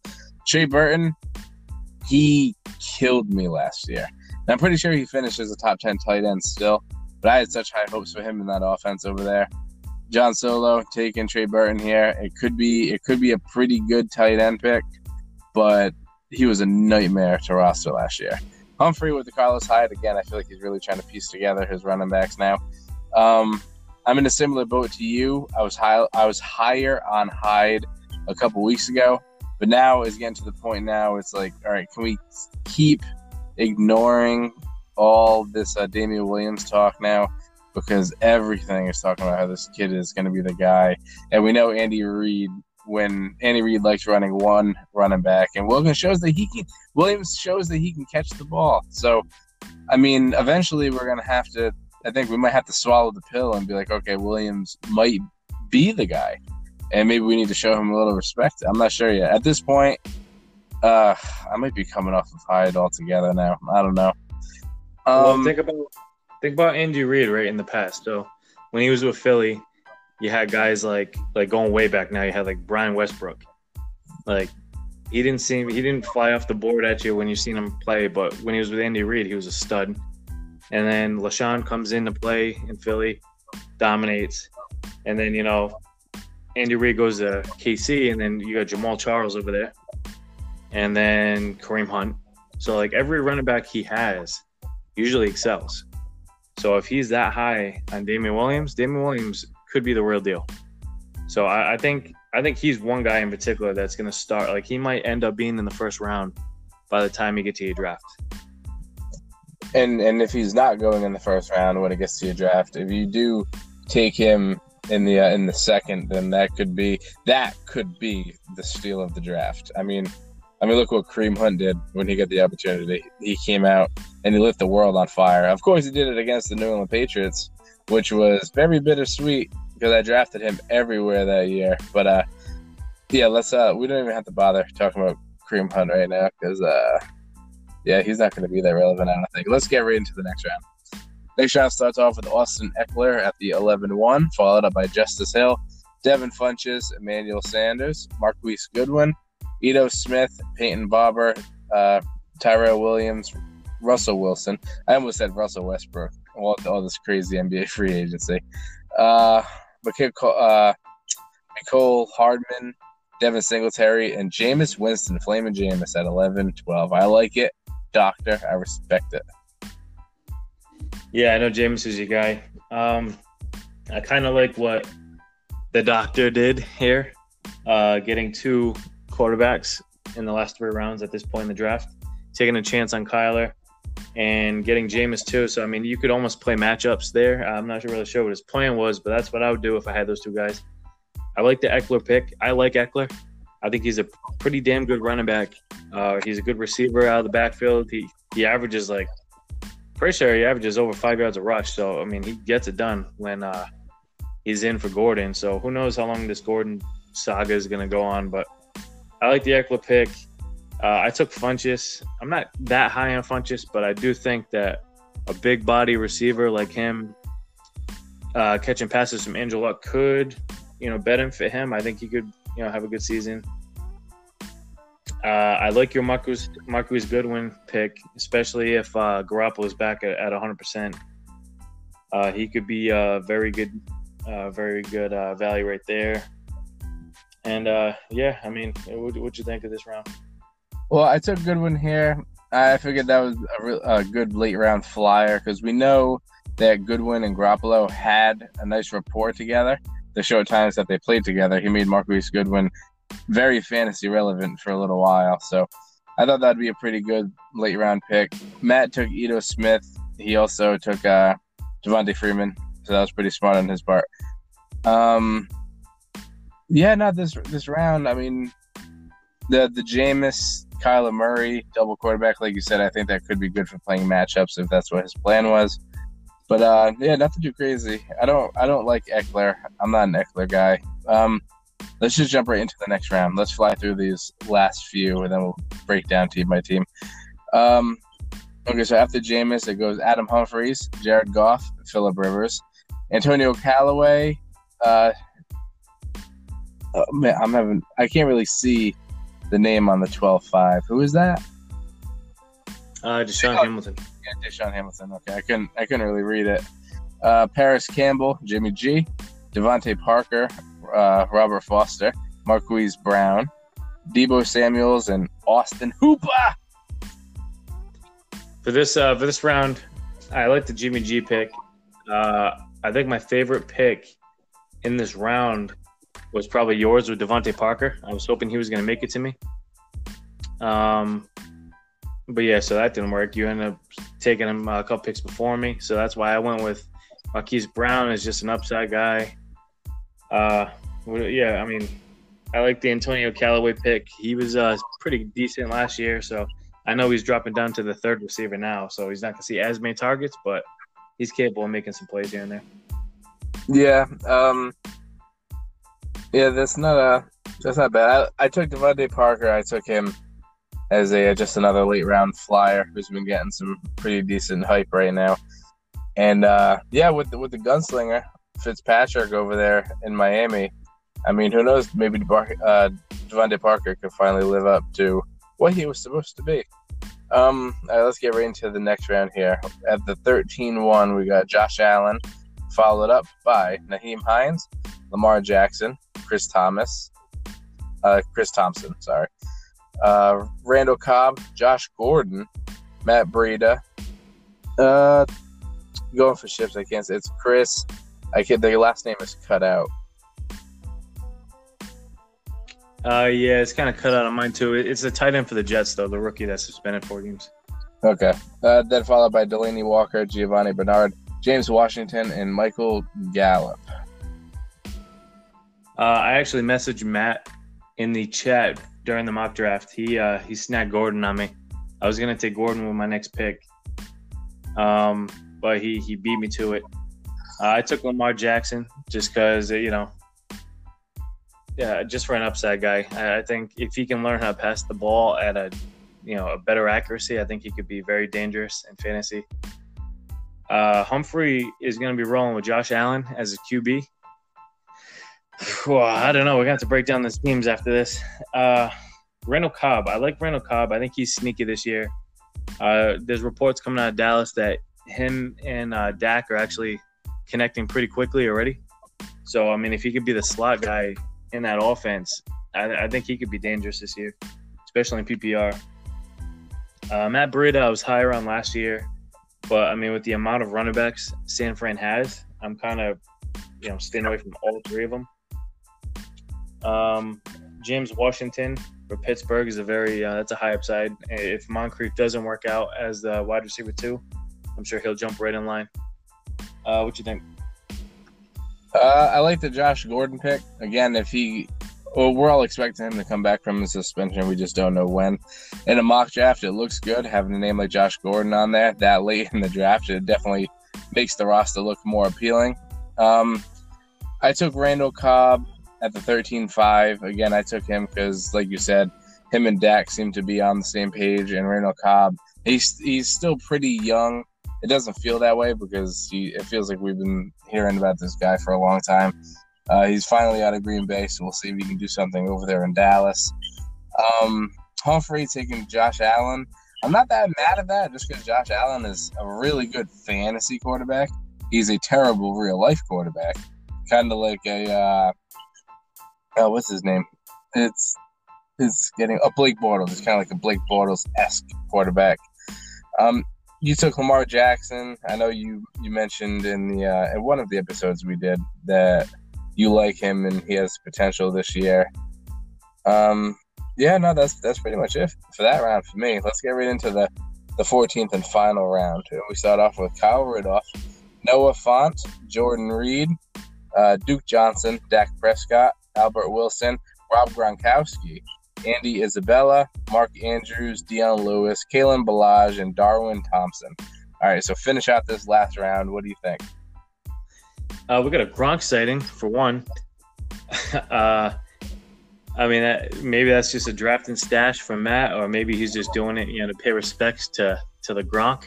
Trey Burton, he killed me last year. And I'm pretty sure he finishes a top 10 tight end still, but I had such high hopes for him in that offense over there. John Solo taking Trey Burton here. It could be it could be a pretty good tight end pick, but he was a nightmare to roster last year. Humphrey with the Carlos Hyde again. I feel like he's really trying to piece together his running backs now. Um, I'm in a similar boat to you. I was high. I was higher on Hyde a couple weeks ago, but now it's getting to the point now. It's like, all right, can we keep ignoring all this uh, Damien Williams talk now? Because everything is talking about how this kid is going to be the guy, and we know Andy Reid when Andy Reid likes running one running back, and Williams shows that he can. Williams shows that he can catch the ball. So, I mean, eventually we're gonna have to. I think we might have to swallow the pill and be like, okay, Williams might be the guy, and maybe we need to show him a little respect. I'm not sure yet. At this point, uh, I might be coming off of Hyde altogether now. I don't know. Um, well, think about think about Andy Reid right in the past. So when he was with Philly, you had guys like like going way back now. You had like Brian Westbrook, like he didn't seem he didn't fly off the board at you when you seen him play, but when he was with Andy Reid, he was a stud. And then LeSean comes in to play in Philly, dominates, and then you know Andy Reid goes to KC, and then you got Jamaal Charles over there, and then Kareem Hunt. So like every running back he has usually excels. So if he's that high on Damien Williams, Damien Williams could be the real deal. So I, I think I think he's one guy in particular that's going to start. Like he might end up being in the first round by the time you get to your draft. And and if he's not going in the first round when it gets to your draft, if you do take him in the uh, in the second, then that could be that could be the steal of the draft. I mean, I mean, look what Kareem Hunt did when he got the opportunity. He came out and he lit the world on fire. Of course, he did it against the New England Patriots, which was very bittersweet because I drafted him everywhere that year. But uh, yeah, let's uh, we don't even have to bother talking about Kareem Hunt right now because uh, yeah, he's not going to be that relevant. I don't think. Let's get right into the next round. Next round starts off with Austin Ekeler at the 11-1, followed up by Justice Hill, Devin Funchess, Emmanuel Sanders, Marquise Goodwin, Ito Smith, Peyton Barber, uh, Tyrell Williams, Russell Wilson. I almost said Russell Westbrook. All, all this crazy NBA free agency. Uh, uh, Mecole Hardman, Devin Singletary, and Jameis Winston, Flaming Jameis at 11 12. I like it. Doctor, I respect it. Yeah, I know Jameis is your guy. Um, I kind of like what the doctor did here, uh, getting two quarterbacks in the last three rounds at this point in the draft, taking a chance on Kyler and getting Jameis too. So I mean, you could almost play matchups there. I'm not really sure what his plan was, but that's what I would do if I had those two guys. I like the Ekeler pick. I like Ekeler. I think he's a pretty damn good running back. Uh, he's a good receiver out of the backfield. He he averages like pretty sure he averages over five yards a rush. So I mean, he gets it done when uh, he's in for Gordon. So who knows how long this Gordon saga is going to go on? But I like the Ekeler pick. Uh, I took Funchess. I'm not that high on Funchess, but I do think that a big body receiver like him uh, catching passes from Luck could, you know, benefit him. I think he could, you know, have a good season. Uh, I like your Marcus Marquise Goodwin pick, especially if uh, Garoppolo is back at, at 100%. Uh, he could be a very good, very good uh, value right there. And uh, yeah, I mean, what what you think of this round? Well, I took Goodwin here. I figured that was a, a good late round flyer because we know that Goodwin and Garoppolo had a nice rapport together. The short times that they played together, he made Marquise Goodwin very fantasy relevant for a little while. So I thought that'd be a pretty good late round pick. Matt took Ito Smith. He also took uh, Devonta Freeman, so that was pretty smart on his part. Um, yeah, not this this round. I mean, the the Jameis Kyler Murray double quarterback, like you said, I think that could be good for playing matchups if that's what his plan was. But uh, yeah, nothing too crazy. I don't I don't like Ekeler. I'm not an Ekeler guy. Um, let's just jump right into the next round. Let's fly through these last few, and then we'll break down team by team. Um, okay, so after Jameis, it goes Adam Humphries, Jared Goff, Philip Rivers, Antonio Callaway. Uh, oh, man, I'm having I can't really see the name on the 12-5. Who is that? Uh, DaeSean oh, Hamilton. Yeah, DaeSean Hamilton. Okay, I couldn't I couldn't really read it. Uh, Parris Campbell, Jimmy G, DeVante Parker, uh, Robert Foster, Marquise Brown, Deebo Samuels, and Austin Hooper. For this uh, for this round, I like the Jimmy G pick. Uh, I think my favorite pick in this round was probably yours with DeVante Parker. I was hoping he was going to make it to me. Um, but yeah, so that didn't work. You ended up taking him a couple picks before me, so that's why I went with Marquise Brown as just an upside guy. Uh, yeah, I mean, I like the Antonio Callaway pick. He was uh, pretty decent last year, so I know he's dropping down to the third receiver now, so he's not going to see as many targets, but he's capable of making some plays here and there. Yeah, um, yeah, that's not a that's not bad. I, I took DeVante Parker. I took him as a just another late round flyer who's been getting some pretty decent hype right now. And uh, yeah, with the, with the gunslinger Fitzpatrick over there in Miami, I mean, who knows? Maybe uh, DeVante Parker could finally live up to what he was supposed to be. Um, right, let's get right into the next round here. At the 13-1, we got Josh Allen, followed up by Nyheim Hines, Lamar Jackson, Chris Thomas, uh, Chris Thompson, sorry, uh, Randall Cobb, Josh Gordon, Matt Breida. Uh, going for ships, I can't say it's Chris. I can't. The last name is cut out. Uh, yeah, it's kind of cut out of mine too. It's the tight end for the Jets, though, the rookie that's suspended four games. Okay. Uh, then followed by Delanie Walker, Giovani Bernard, James Washington, and Michael Gallup. Uh, I actually messaged Matt in the chat during the mock draft. He uh, he snagged Gordon on me. I was gonna take Gordon with my next pick, um, but he he beat me to it. Uh, I took Lamar Jackson just because you know, yeah, just for an upside guy. I, I think if he can learn how to pass the ball at a you know a better accuracy, I think he could be very dangerous in fantasy. Uh, Humphrey is going to be rolling with Josh Allen as a QB. Well, I don't know. We're to have to break down the teams after this. Uh, Randall Cobb. I like Randall Cobb. I think he's sneaky this year. Uh, there's reports coming out of Dallas that him and uh, Dak are actually connecting pretty quickly already. So, I mean, if he could be the slot guy in that offense, I, I think he could be dangerous this year, especially in PPR. Uh, Matt Breida, I was higher on last year, but I mean, with the amount of running backs San Fran has, I'm kind of, you know, staying away from all three of them. Um, James Washington for Pittsburgh is a very uh, that's a high upside. If Moncrief doesn't work out as the wide receiver too, I'm sure he'll jump right in line. Uh, what you think? Uh, I like the Josh Gordon pick again. If he well, we're all expecting him to come back from his suspension. We just don't know when. In a mock draft, it looks good having a name like Josh Gordon on there that late in the draft. It definitely makes the roster look more appealing. Um, I took Randall Cobb at the 13-5. Again, I took him because, like you said, him and Dak seem to be on the same page. And Randall Cobb, he's he's still pretty young. It doesn't feel that way because he, it feels like we've been hearing about this guy for a long time. Uh, he's finally out of Green Bay, so we'll see if he can do something over there in Dallas. Um, Humphrey taking Josh Allen. I'm not that mad at that just because Josh Allen is a really good fantasy quarterback. He's a terrible real life quarterback. Kind of like a, uh, oh, what's his name? It's it's getting a Blake Bortles. It's kind of like a Blake Bortles esque quarterback. Um, you took Lamar Jackson. I know you you mentioned in the uh, in one of the episodes we did that you like him and he has potential this year. Um, yeah, no, that's that's pretty much it for that round for me. Let's get right into the the 14th and final round. We start off with Kyle Rudolph, Noah Fant, Jordan Reed, uh, Duke Johnson, Dak Prescott, Albert Wilson, Rob Gronkowski, Andy Isabella, Mark Andrews, Dion Lewis, Kalen Ballage, and Darwin Thompson. All right, so finish out this last round. What do you think? Uh, we got a Gronk sighting for one. uh, I mean, that, maybe that's just a draft and stash from Matt, or maybe he's just doing it, you know, to pay respects to to the Gronk,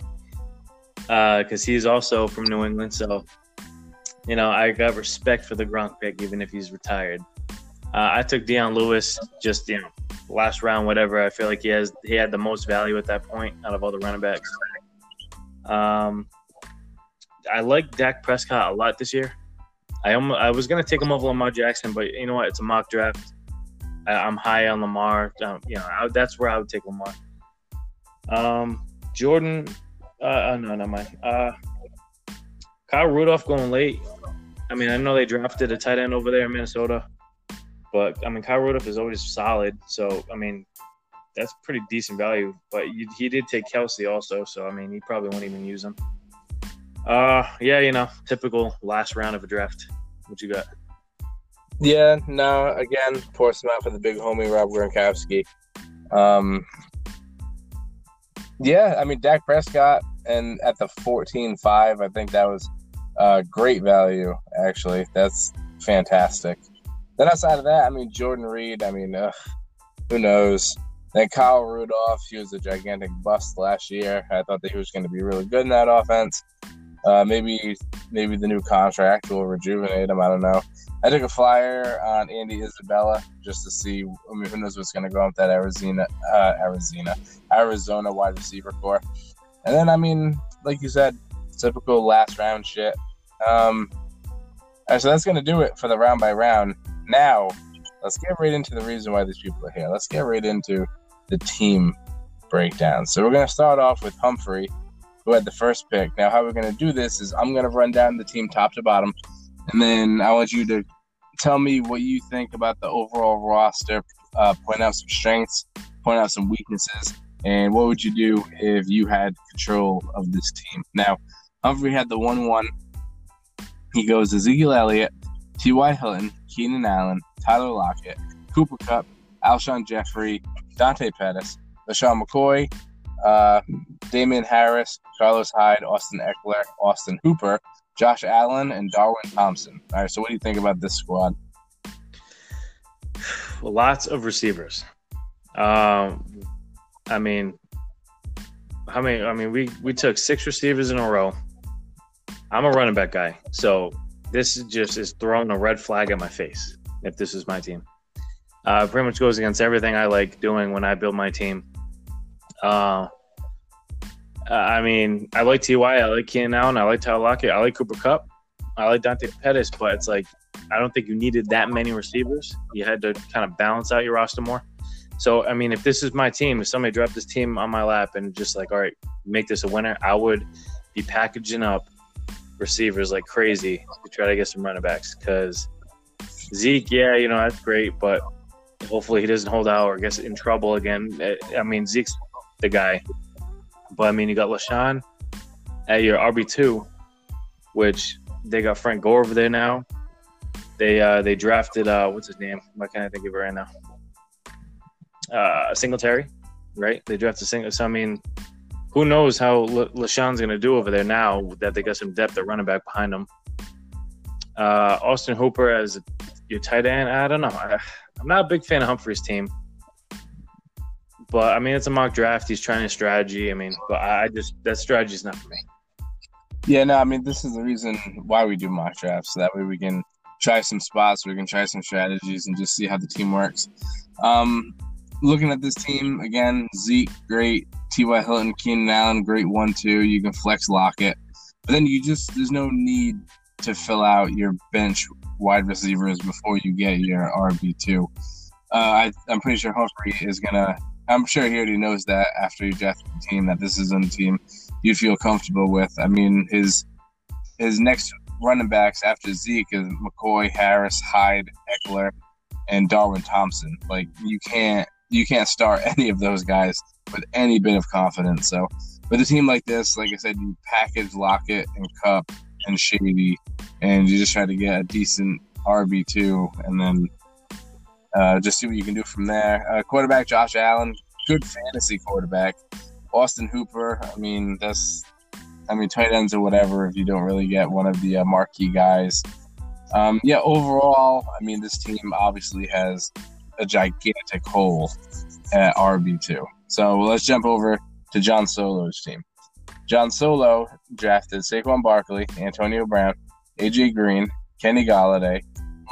because uh, he's also from New England. So, you know, I got respect for the Gronk pick, even if he's retired. Uh, I took Dion Lewis, just you know, last round, whatever. I feel like he has he had the most value at that point out of all the running backs. Um, I like Dak Prescott a lot this year. I I was gonna take him over Lamar Jackson, but you know what? It's a mock draft. I, am high on Lamar. Um, you know, I, that's where I would take Lamar. Um, Jordan. Uh, uh, no, not mine. Uh, Kyle Rudolph going late. I mean, I know they drafted a tight end over there in Minnesota, but I mean, Kyle Rudolph is always solid. So I mean, that's pretty decent value. But he did take Kelce also, so I mean, he probably won't even use him. Uh, yeah, you know, typical last round of a draft. What you got? Yeah, no, again, pour some out for the big homie Rob Gronkowski. Um, yeah, I mean, Dak Prescott, and at the 14 5, I think that was uh, great value, actually. That's fantastic. Then outside of that, I mean, Jordan Reed, I mean, uh, who knows? Then Kyle Rudolph, he was a gigantic bust last year. I thought that he was going to be really good in that offense. Uh, maybe maybe the new contract will rejuvenate him. I don't know. I took a flyer on Andy Isabella just to see. I mean, who knows what's going to go on with that Arizona, uh, Arizona, Arizona wide receiver corps. And then, I mean, like you said, typical last round shit. Um, so that's going to do it for the round by round. Now, let's get right into the reason why these people are here. Let's get right into the team breakdown. So we're going to start off with Humphrey who had the first pick. Now, how we're going to do this is I'm going to run down the team top to bottom, and then I want you to tell me what you think about the overall roster, uh, point out some strengths, point out some weaknesses, and what would you do if you had control of this team? Now, Humphrey had the 1 1. He goes Ezekiel Elliott, T.Y. Hilton, Keenan Allen, Tyler Lockett, Cooper Kupp, Alshon Jeffery, Dante Pettis, LeSean McCoy, uh, Harris, Carlos Hyde, Austin Ekeler, Austin Hooper, Josh Allen, and Darwin Thompson. All right, so what do you think about this squad? Well, Lots of receivers. Um, I mean, how many? I mean, we we took six receivers in a row. I'm a running back guy, so this is just is throwing a red flag at my face. If this is my team, uh, pretty much goes against everything I like doing when I build my team. Uh, I mean, I like Ty, I like Keenan Allen, I like Tyler Lockett, I like Cooper Kupp, I like Dante Pettis, but it's like I don't think you needed that many receivers. You had to kind of balance out your roster more. So, I mean, if this is my team, if somebody dropped this team on my lap and just like, all right, make this a winner, I would be packaging up receivers like crazy to try to get some running backs. Because Zeke, yeah, you know, that's great, but hopefully he doesn't hold out or gets in trouble again. I mean, Zeke's the guy. But I mean, you got LeSean at your RB2, which they got Frank Gore over there now. They uh, they drafted uh, what's his name? Why can't I think of it right now? Uh, Singletary, right? They drafted Sing. So I mean, who knows how Le- LeSean's going to do over there now that they got some depth at running back behind him. Uh, Austin Hooper as your tight end. I don't know. I, I'm not a big fan of Humphrey's team, but I mean it's a mock draft. He's trying a strategy. I mean, but I just that strategy is not for me. Yeah, no, I mean this is the reason why we do mock drafts. So that way we can try some spots, we can try some strategies, and just see how the team works. Um, looking at this team again, Zeke great, T.Y. Hilton, Keenan Allen great one two. You can flex Lockett, but then you just there's no need to fill out your bench wide receivers before you get your RB two. Uh, I, I'm pretty sure Humphrey is gonna. I'm sure he already knows that after he drafted the team that this isn't a team you'd feel comfortable with. I mean, his his next running backs after Zeke is McCoy, Harris, Hyde, Ekeler, and Darwin Thompson. Like you can't you can't start any of those guys with any bit of confidence. So with a team like this, like I said, you package Lockett and Kupp and Shady, and you just try to get a decent RB two, and then uh, just see what you can do from there. Uh, quarterback Josh Allen, good fantasy quarterback. Austin Hooper, I mean that's, I mean tight ends or whatever. If you don't really get one of the uh, marquee guys, um, yeah. Overall, I mean this team obviously has a gigantic hole at RB two. So let's jump over to John Solo's team. John Solo drafted Saquon Barkley, Antonio Brown, AJ Green, Kenny Golladay,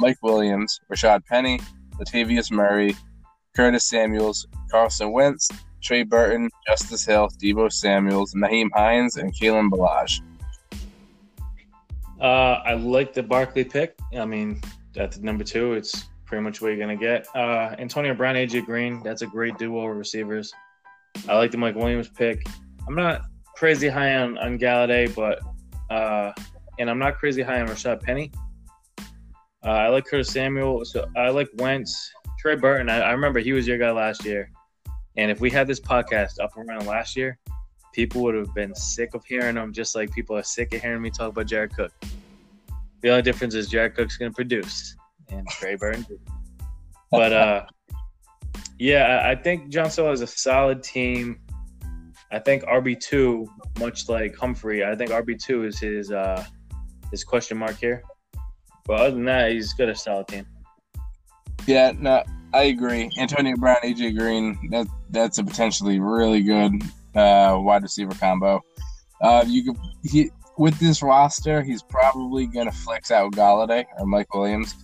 Mike Williams, Rashad Penny, Latavius Murray, Curtis Samuels, Carson Wentz, Trey Burton, Justice Hill, Deebo Samuels, Nyheim Hines, and Kalen Ballage. Uh, I like the Barkley pick. I mean, at number two, it's pretty much what you're gonna get. Uh, Antonio Brown, AJ Green, that's a great duo of receivers. I like the Mike Williams pick. I'm not crazy high on on Golladay, but uh, and I'm not crazy high on Rashad Penny. Uh, I like Curtis Samuel. So I like Wentz. Trey Burton. I, I, remember he was your guy last year, and if we had this podcast up running last year, people would have been sick of hearing him, just like people are sick of hearing me talk about Jared Cook. The only difference is Jared Cook's going to produce, and Trey Burton. but uh, yeah, I think John Solo is a solid team. I think RB two, much like Humphrey, I think RB two is his uh, his question mark here. But other than that, he's got a solid team. Yeah, no, I agree. Antonio Brown, AJ Green, that that's a potentially really good uh, wide receiver combo. Uh, you could he with this roster, he's probably gonna flex out Golladay or Mike Williams.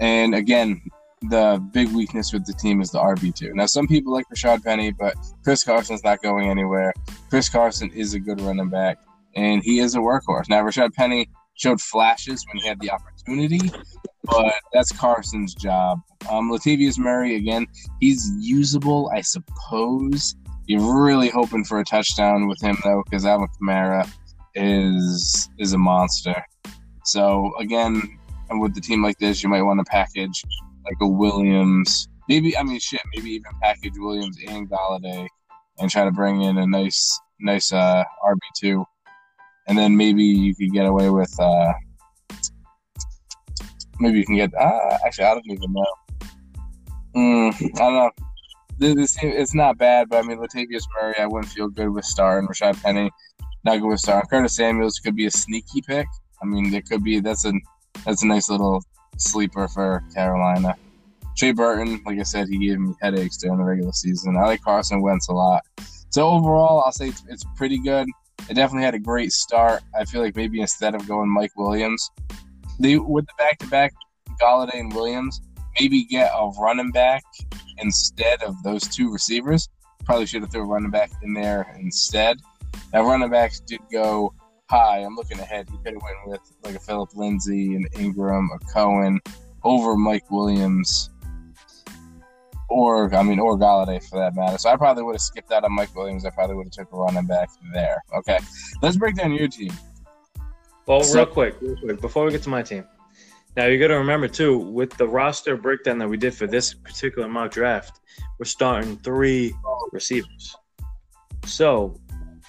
And again, the big weakness with the team is the RB two. Now, some people like Rashad Penny, but Chris Carson's not going anywhere. Chris Carson is a good running back, and he is a workhorse. Now, Rashad Penny showed flashes when he had the opportunity, but that's Carson's job. Um, Latavius Murray again, he's usable, I suppose. You're really hoping for a touchdown with him though, because Alvin Kamara is is a monster. So again, with the team like this, you might want to package like a Williams, maybe I mean shit, maybe even package Williams and Golladay, and try to bring in a nice nice uh, RB two and then maybe you could get away with uh, maybe you can get uh, actually I don't even know. Mm, I don't know. It's not bad, but I mean Latavius Murray, I wouldn't feel good with Star and Rashad Penny. Not good with Star. Curtis Samuels could be a sneaky pick. I mean, there could be that's a that's a nice little sleeper for Carolina. Trey Burton, like I said, he gave me headaches during the regular season. I like Carson Wentz a lot. So overall, I'll say it's, pretty good. It definitely had a great start. I feel like maybe instead of going Mike Williams, they with the back to back Golladay and Williams, maybe get a running back instead of those two receivers. Probably should have threw a running back in there instead. Now running backs did go high. I'm looking ahead. He could have went with like a Phillip Lindsay and Engram or Cohen over Mike Williams or I mean, or Golladay for that matter. So I probably would have skipped out on Mike Williams. I probably would have took a running back there. Okay, let's break down your team. Well, so, real quick, real quick, before we get to my team. Now you got to remember too, with the roster breakdown that we did for this particular mock draft, we're starting three receivers. So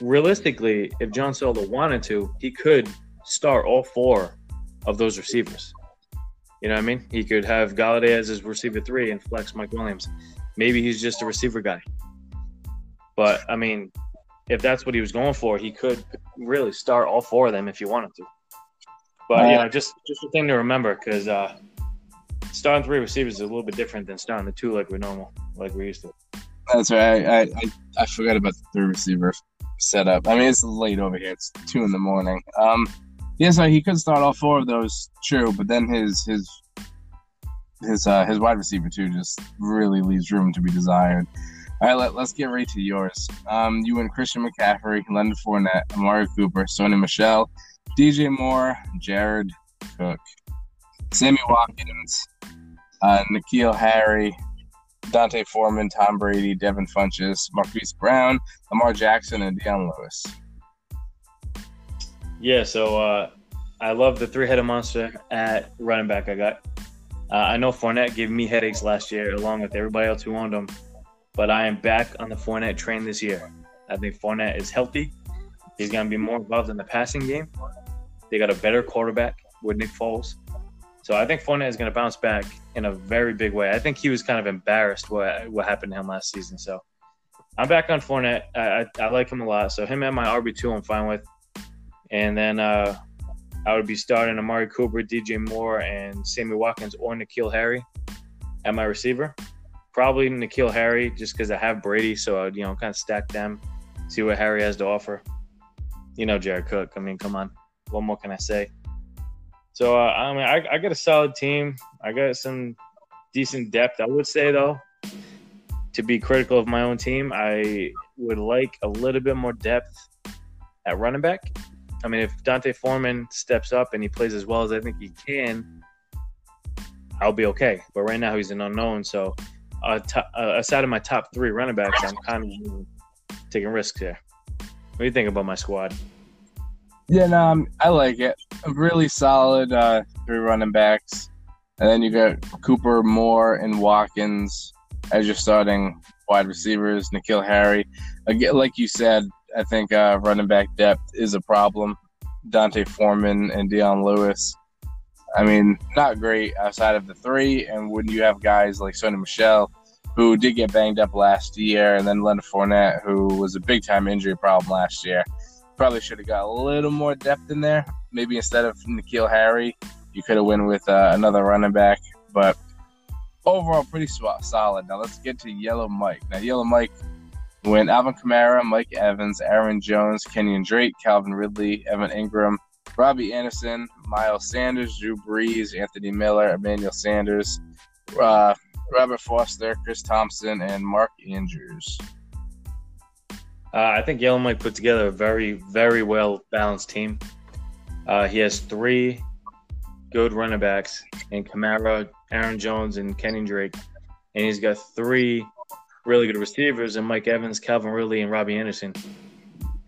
realistically, if John Sola wanted to, he could start all four of those receivers. You know what I mean? He could have Golladay as his receiver three and flex Mike Williams. Maybe he's just a receiver guy. But I mean, if that's what he was going for, he could really start all four of them if he wanted to. But you know, just just a thing to remember because uh, starting three receivers is a little bit different than starting the two like we're normal, like we used to. That's right. I, I I forgot about the three receiver setup. I mean, it's late over here. It's two in the morning. Um, yeah, so he could start all four of those, true, but then his his his uh, his wide receiver too just really leaves room to be desired. All right, let, us get right to yours. Um, you and Christian McCaffrey, Leonard Fournette, Amari Cooper, Sony Michel, DJ Moore, Jared Cook, Sammy Watkins, uh, N'Keal Harry, D'Onta Foreman, Tom Brady, Devin Funchess, Marquise Brown, Lamar Jackson, and Dion Lewis. Yeah, so uh, I love the three-headed monster at running back. I got. Uh, I know Fournette gave me headaches last year, along with everybody else who owned him, but I am back on the Fournette train this year. I think Fournette is healthy. He's going to be more involved in the passing game. They got a better quarterback with Nick Foles. So I think Fournette is going to bounce back in a very big way. I think he was kind of embarrassed what what happened to him last season. So I'm back on Fournette. I, I, I like him a lot. So him at my RB two, I'm fine with. And then uh, I would be starting Amari Cooper, DJ Moore, and Sammy Watkins or N'Keal Harry at my receiver. Probably N'Keal Harry just because I have Brady, so I'd you know kind of stack them, see what Harry has to offer. You know Jared Cook. I mean, come on, what more can I say? So uh, I mean, I, I got a solid team. I got some decent depth. I would say though, to be critical of my own team, I would like a little bit more depth at running back. I mean, if D'Onta Foreman steps up and he plays as well as I think he can, I'll be okay. But right now he's an unknown. So uh, t- uh, aside of my top three running backs, I'm kind of taking risks here. What do you think about my squad? Yeah, no, um, I like it. A really solid uh, three running backs, and then you got Cooper, Moore, and Watkins as your starting wide receivers. N'Keal Harry, again, like you said, I think uh, running back depth is a problem. D'Onta Foreman and Dion Lewis. I mean, not great outside of the three. And when you have guys like Sony Michel, who did get banged up last year, and then Leonard Fournette, who was a big time injury problem last year, probably should have got a little more depth in there. Maybe instead of N'Keal Harry, you could have went with uh, another running back. But overall, pretty solid. Now let's get to Yellow Mike. Now, Yellow Mike went Alvin Kamara, Mike Evans, Aaron Jones, Kenyan Drake, Calvin Ridley, Evan Engram, Robby Anderson, Miles Sanders, Drew Brees, Anthony Miller, Emmanuel Sanders, uh, Robert Foster, Chris Thompson, and Mark Andrews. Uh, I think Yellow Mike put together a very, very well balanced team. Uh, he has three good running backs in Kamara, Aaron Jones, and Kenyan Drake. And he's got three really good receivers and Mike Evans, Calvin Ridley, and Robby Anderson.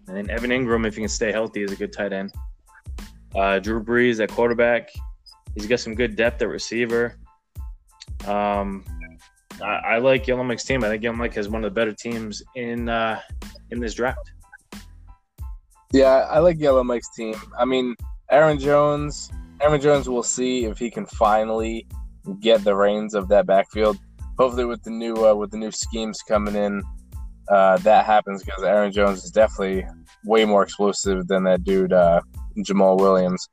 And then Evan Engram, if he can stay healthy, is a good tight end. Uh, Drew Brees at quarterback. He's got some good depth at receiver. Um, I, I like Yellow Mike's team. I think Yellow Mike has one of the better teams in uh, in this draft. Yeah, I like Yellow Mike's team. I mean, Aaron Jones. Aaron Jones will see if he can finally get the reins of that backfield hopefully with the new uh, with the new schemes coming in, uh, that happens because Aaron Jones is definitely way more explosive than that dude uh, Jamaal Williams.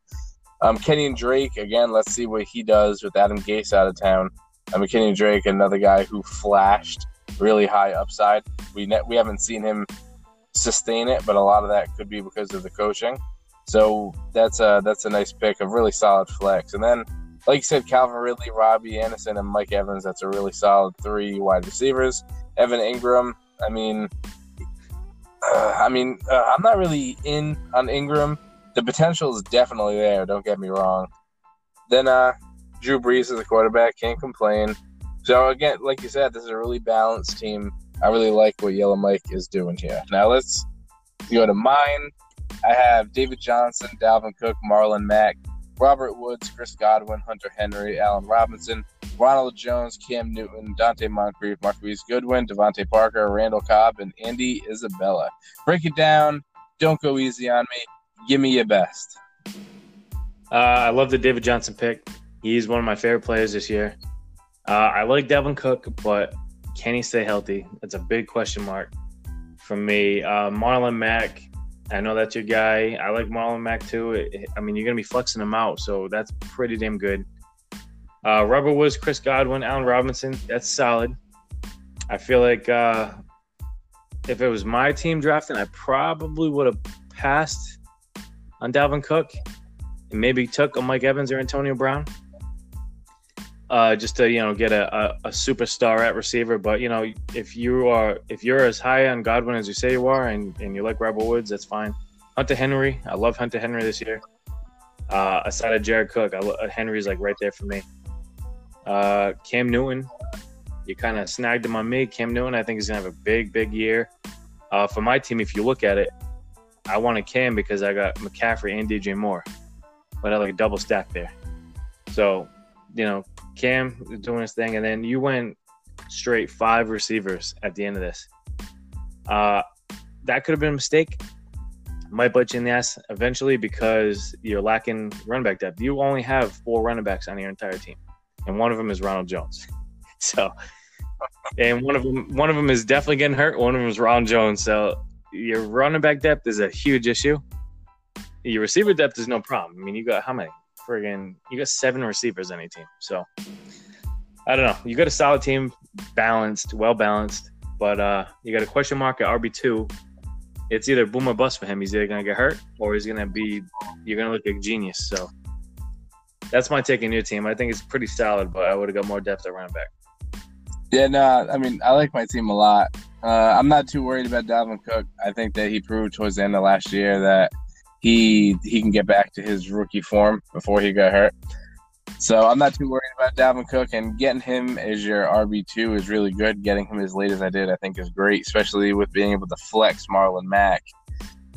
Um, Kenyan Drake again. Let's see what he does with Adam Gase out of town. Mean, Kenyan Drake, another guy who flashed really high upside. We ne- we haven't seen him sustain it, but a lot of that could be because of the coaching. So that's a that's a nice pick, a really solid flex. And then, like you said, Calvin Ridley, Robbie Anderson, and Mike Evans. That's a really solid three wide receivers. Evan Engram. I mean, uh, I mean, uh, I'm not really in on Engram. The potential is definitely there. Don't get me wrong. Then uh, Drew Brees is a quarterback. Can't complain. So again, like you said, this is a really balanced team. I really like what Yellow Mike is doing here. Now let's go to mine. I have David Johnson, Dalvin Cook, Marlon Mack, Robert Woods, Chris Godwin, Hunter Henry, Allen Robinson, Ronald Jones, Cam Newton, Donte Moncrief, Marquise Goodwin, DeVante Parker, Randall Cobb, and Andy Isabella. Break it down. Don't go easy on me. Give me your best. Uh, I love the David Johnson pick. He's one of my favorite players this year. Uh, I like Dalvin Cook, but can he stay healthy? That's a big question mark for me. Uh, Marlon Mack, I know that's your guy. I like Marlon Mack too. I mean, you're going to be flexing him out, so that's pretty damn good. Uh, Robert Woods Chris Godwin, Allen Robinson. That's solid. I feel like uh, if it was my team drafting, I probably would have passed on Dalvin Cook and maybe took a Mike Evans or Antonio Brown uh, just to you know get a, a, a, superstar at receiver. But you know, if you are if you're as high on Godwin as you say you are, and, and you like Robert Woods, that's fine. Hunter Henry, I love Hunter Henry this year. Uh, aside of Jared Cook, I lo- Henry's like right there for me. Uh, Cam Newton, you kind of snagged him on me. Cam Newton, I think is gonna have a big, big year. Uh, for my team, if you look at it, I want a Cam because I got McCaffrey and DJ Moore, but I like a double stack there. So, you know, Cam doing his thing, and then you went straight five receivers at the end of this. Uh, that could have been a mistake. Might butt you in the ass eventually because you're lacking running back depth. You only have four running backs on your entire team, and one of them is Ronald Jones. so, and one of them, one of them is definitely getting hurt. One of them is Ronald Jones. So, your running back depth is a huge issue. Your receiver depth is no problem. I mean, you got how many? Friggin' you got seven receivers on your team. So I don't know. You got a solid team, balanced, well balanced, but uh, you got a question mark at RB two. It's either boom or bust for him. He's either gonna get hurt or he's gonna be you're gonna look like a genius. So that's my take on your team. I think it's pretty solid, but I would have got more depth at running back. Yeah, no, I mean I like my team a lot. Uh, I'm not too worried about Dalvin Cook. I think that he proved towards the end of last year that he he can get back to his rookie form before he got hurt. So I'm not too worried about Dalvin Cook and getting him as your RB two is really good. Getting him as late as I did, I think, is great, especially with being able to flex Marlon Mack.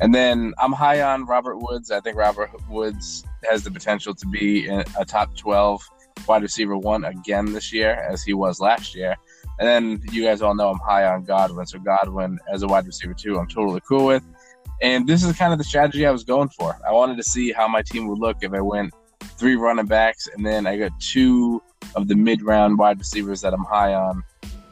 And then I'm high on Robert Woods. I think Robert Woods has the potential to be a top 12 wide receiver one again this year, as he was last year. And then you guys all know I'm high on Godwin. So Godwin as a wide receiver two, I'm totally cool with. And this is kind of the strategy I was going for. I wanted to see how my team would look if I went three running backs and then I got two of the mid round wide receivers that I'm high on.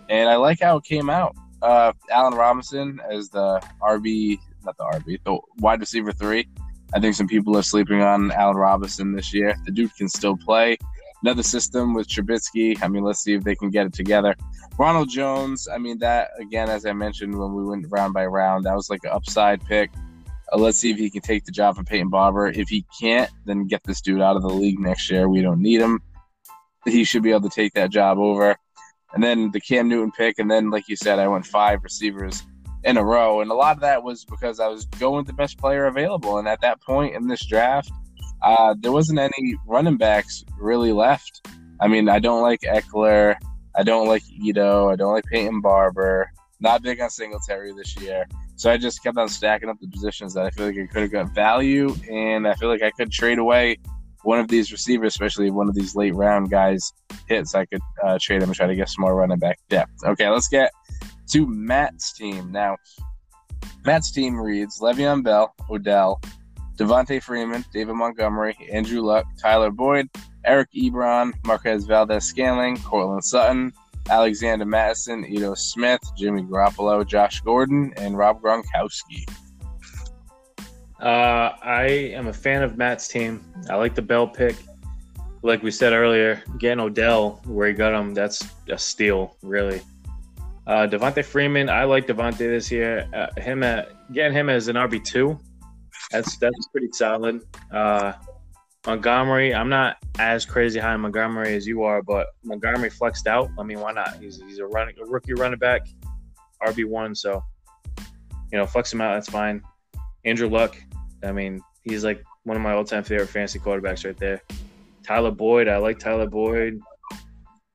And I like how it came out. Uh, Allen Robinson as the RB, not the RB, the wide receiver three. I think some people are sleeping on Allen Robinson this year. The dude can still play. Another system with Trubisky. I mean, let's see if they can get it together. Ronald Jones, I mean, that again, as I mentioned when we went round by round, that was like an upside pick. Uh, let's see if he can take the job from Peyton Barber. If he can't, then get this dude out of the league next year. We don't need him. He should be able to take that job over. And then the Cam Newton pick, and then, like you said, I went five receivers in a row. And a lot of that was because I was going with the best player available. And at that point in this draft, uh, there wasn't any running backs really left. I mean, I don't like Ekeler. I don't like Ito. I don't like Peyton Barber. Not big on Singletary this year. So I just kept on stacking up the positions that I feel like I could have got value, and I feel like I could trade away one of these receivers, especially one of these late round guys hits. I could uh, trade him and try to get some more running back depth. Okay, let's get to Matt's team now. Matt's team reads Le'Veon Bell, Odell, Devonta Freeman, David Montgomery, Andrew Luck, Tyler Boyd, Eric Ebron, Marquez Valdes-Scantling, Courtland Sutton, Alexander Mattison, Ito Smith, Jimmy Garoppolo, Josh Gordon, and Rob Gronkowski. Uh, I am a fan of Matt's team. I like the Bell pick. Like we said earlier, getting Odell where he got him, that's a steal, really. Uh, Devonta Freeman, I like Devonta this year. Uh, him at, getting him as an RB two, that's that's pretty solid. Uh, Montgomery, I'm not as crazy high on Montgomery as you are, but Montgomery flexed out. I mean, why not? He's he's a running a rookie running back, RB one, so you know, flex him out. That's fine. Andrew Luck, I mean, he's like one of my all time favorite fantasy quarterbacks right there. Tyler Boyd, I like Tyler Boyd.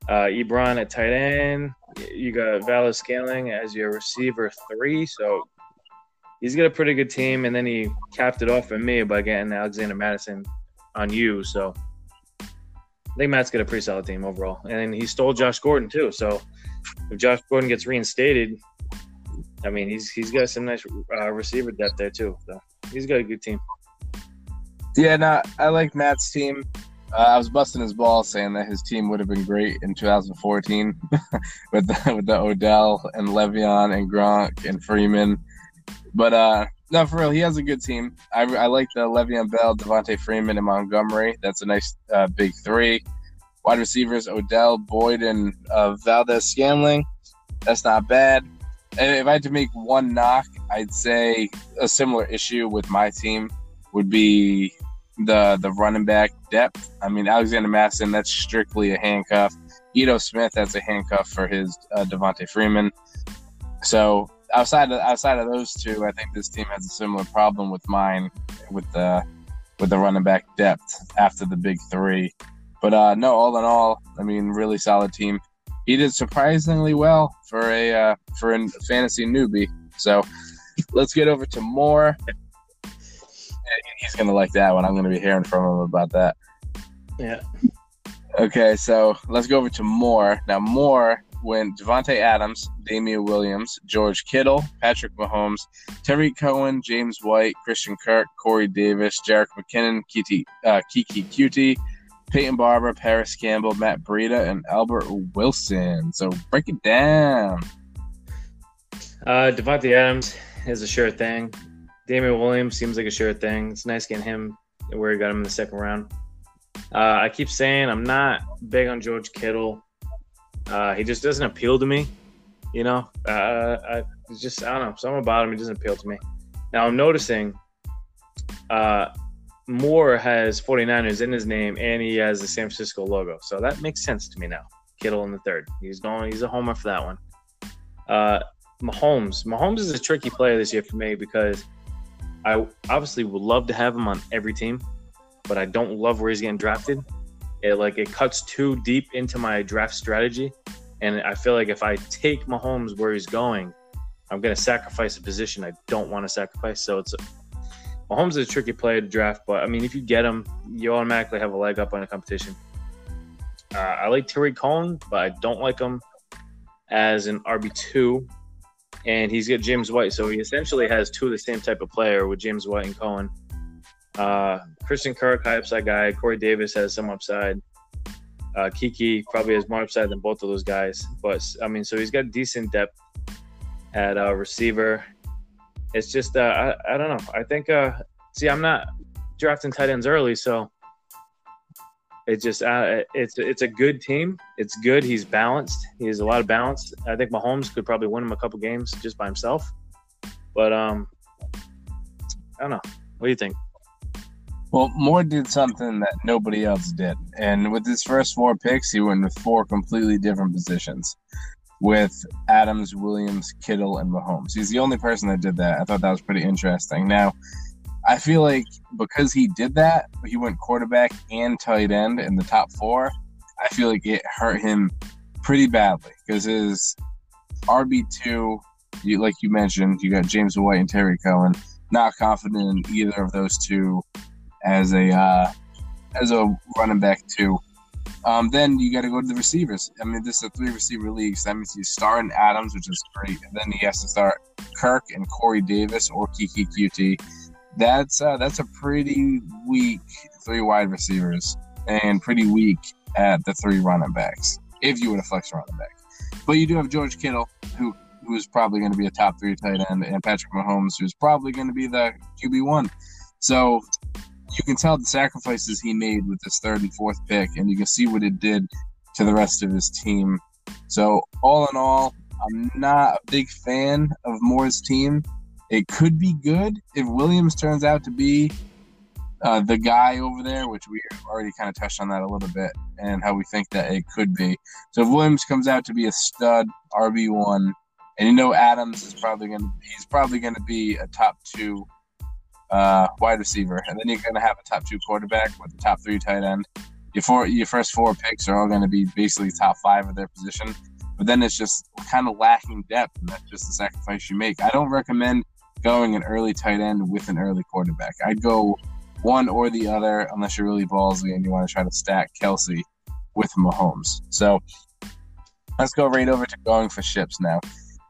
Uh, Ebron at tight end. You got Valdes-Scantling as your receiver three, so he's got a pretty good team. And then he capped it off for me by getting Alexander Mattison on you. So I think Matt's got a pretty solid team overall. And he stole Josh Gordon too. So if Josh Gordon gets reinstated, I mean he's he's got some nice uh, receiver depth there too. So he's got a good team. Yeah, no, I like Matt's team. Uh, I was busting his ball saying that his team would have been great in 2014 with the, with the Odell and Le'Veon and Gronk and Freeman, but uh, no, for real, he has a good team. I, I like the Le'Veon Bell, Devonta Freeman, and Montgomery. That's a nice uh, big three. Wide receivers: Odell, Boyd, and uh, Valdes-Scantling. That's not bad. And if I had to make one knock, I'd say a similar issue with my team would be the the running back depth. I mean, Alexander Mattison, that's strictly a handcuff. Ito Smith, that's a handcuff for his uh, Devonta Freeman. So outside of outside of those two, I think this team has a similar problem with mine with the with the running back depth after the big three. But uh, no, all in all, I mean, really solid team. He did surprisingly well for a uh, for a fantasy newbie. So let's get over to more. He's gonna like that one. I'm gonna be hearing from him about that. Yeah. Okay, so let's go over to more. Now, more when Davante Adams, Damien Williams, George Kittle, Patrick Mahomes, Tarik Cohen, James White, Christian Kirk, Corey Davis, Jerick McKinnon, Keke, uh, Keke Coutee, Peyton Barber, Parris Campbell, Matt Breida, and Albert Wilson. So break it down. Uh, Davante Adams is a sure thing. Damian Williams seems like a sure thing. It's nice getting him where he got him in the second round. Uh, I keep saying I'm not big on George Kittle. Uh, he just doesn't appeal to me. You know, uh, I just I don't know something about him. He doesn't appeal to me. Now I'm noticing uh, Moore has 49ers in his name, and he has the San Francisco logo, so that makes sense to me now. Kittle in the third. He's going. He's a homer for that one. Uh, Mahomes. Mahomes is a tricky player this year for me because I obviously would love to have him on every team, but I don't love where he's getting drafted. It like it cuts too deep into my draft strategy, and I feel like if I take Mahomes where he's going, I'm going to sacrifice a position I don't want to sacrifice. So it's a, Mahomes is a tricky player to draft, but I mean, if you get him, you automatically have a leg up on the competition. Uh, I like Tarik Cohen, but I don't like him as an RB two, and he's got James White, so he essentially has two of the same type of player with James White and Cohen. Uh, Christian Kirk, high upside guy. Corey Davis has some upside. Uh, Keke probably has more upside than both of those guys. But I mean, so he's got decent depth at uh, receiver. It's just uh, I, I don't know. I think uh, see, I'm not drafting tight ends early, so it's just uh, it's it's a good team. It's good. He's balanced. He has a lot of balance. I think Mahomes could probably win him a couple games just by himself. But um, I don't know. What do you think? Well, Moore did something that nobody else did. And with his first four picks, he went with four completely different positions with Adams, Williams, Kittle, and Mahomes. He's the only person that did that. I thought that was pretty interesting. Now, I feel like because he did that, he went quarterback and tight end in the top four. I feel like it hurt him pretty badly because his RB2, you, like you mentioned, you got James White and Terry Cohen. Not confident in either of those two as a uh, as a running back too. Um, then you got to go to the receivers. I mean, this is a three receiver league, so that means he's starting Adams, which is great, and then he has to start Kirk and Corey Davis or Keke Coutee. That's uh, that's a pretty weak three wide receivers and pretty weak at the three running backs if you would have flexed running back. But you do have George Kittle, who who's probably going to be a top three tight end, and Patrick Mahomes, who's probably going to be the QB one. So you can tell the sacrifices he made with this third and fourth pick, and you can see what it did to the rest of his team. So all in all, I'm not a big fan of Moore's team. It could be good if Williams turns out to be uh, the guy over there, which we already kind of touched on that a little bit, and how we think that it could be. So if Williams comes out to be a stud RB one, and you know Adams is probably going to he's probably going to be a top two uh, wide receiver, and then you're going to have a top two quarterback with a top three tight end. Your four, your first four picks are all going to be basically top five of their position, but then it's just kind of lacking depth, and that's just the sacrifice you make. I don't recommend going an early tight end with an early quarterback. I'd go one or the other unless you're really ballsy and you want to try to stack Kelce with Mahomes. So let's go right over to going for ships now.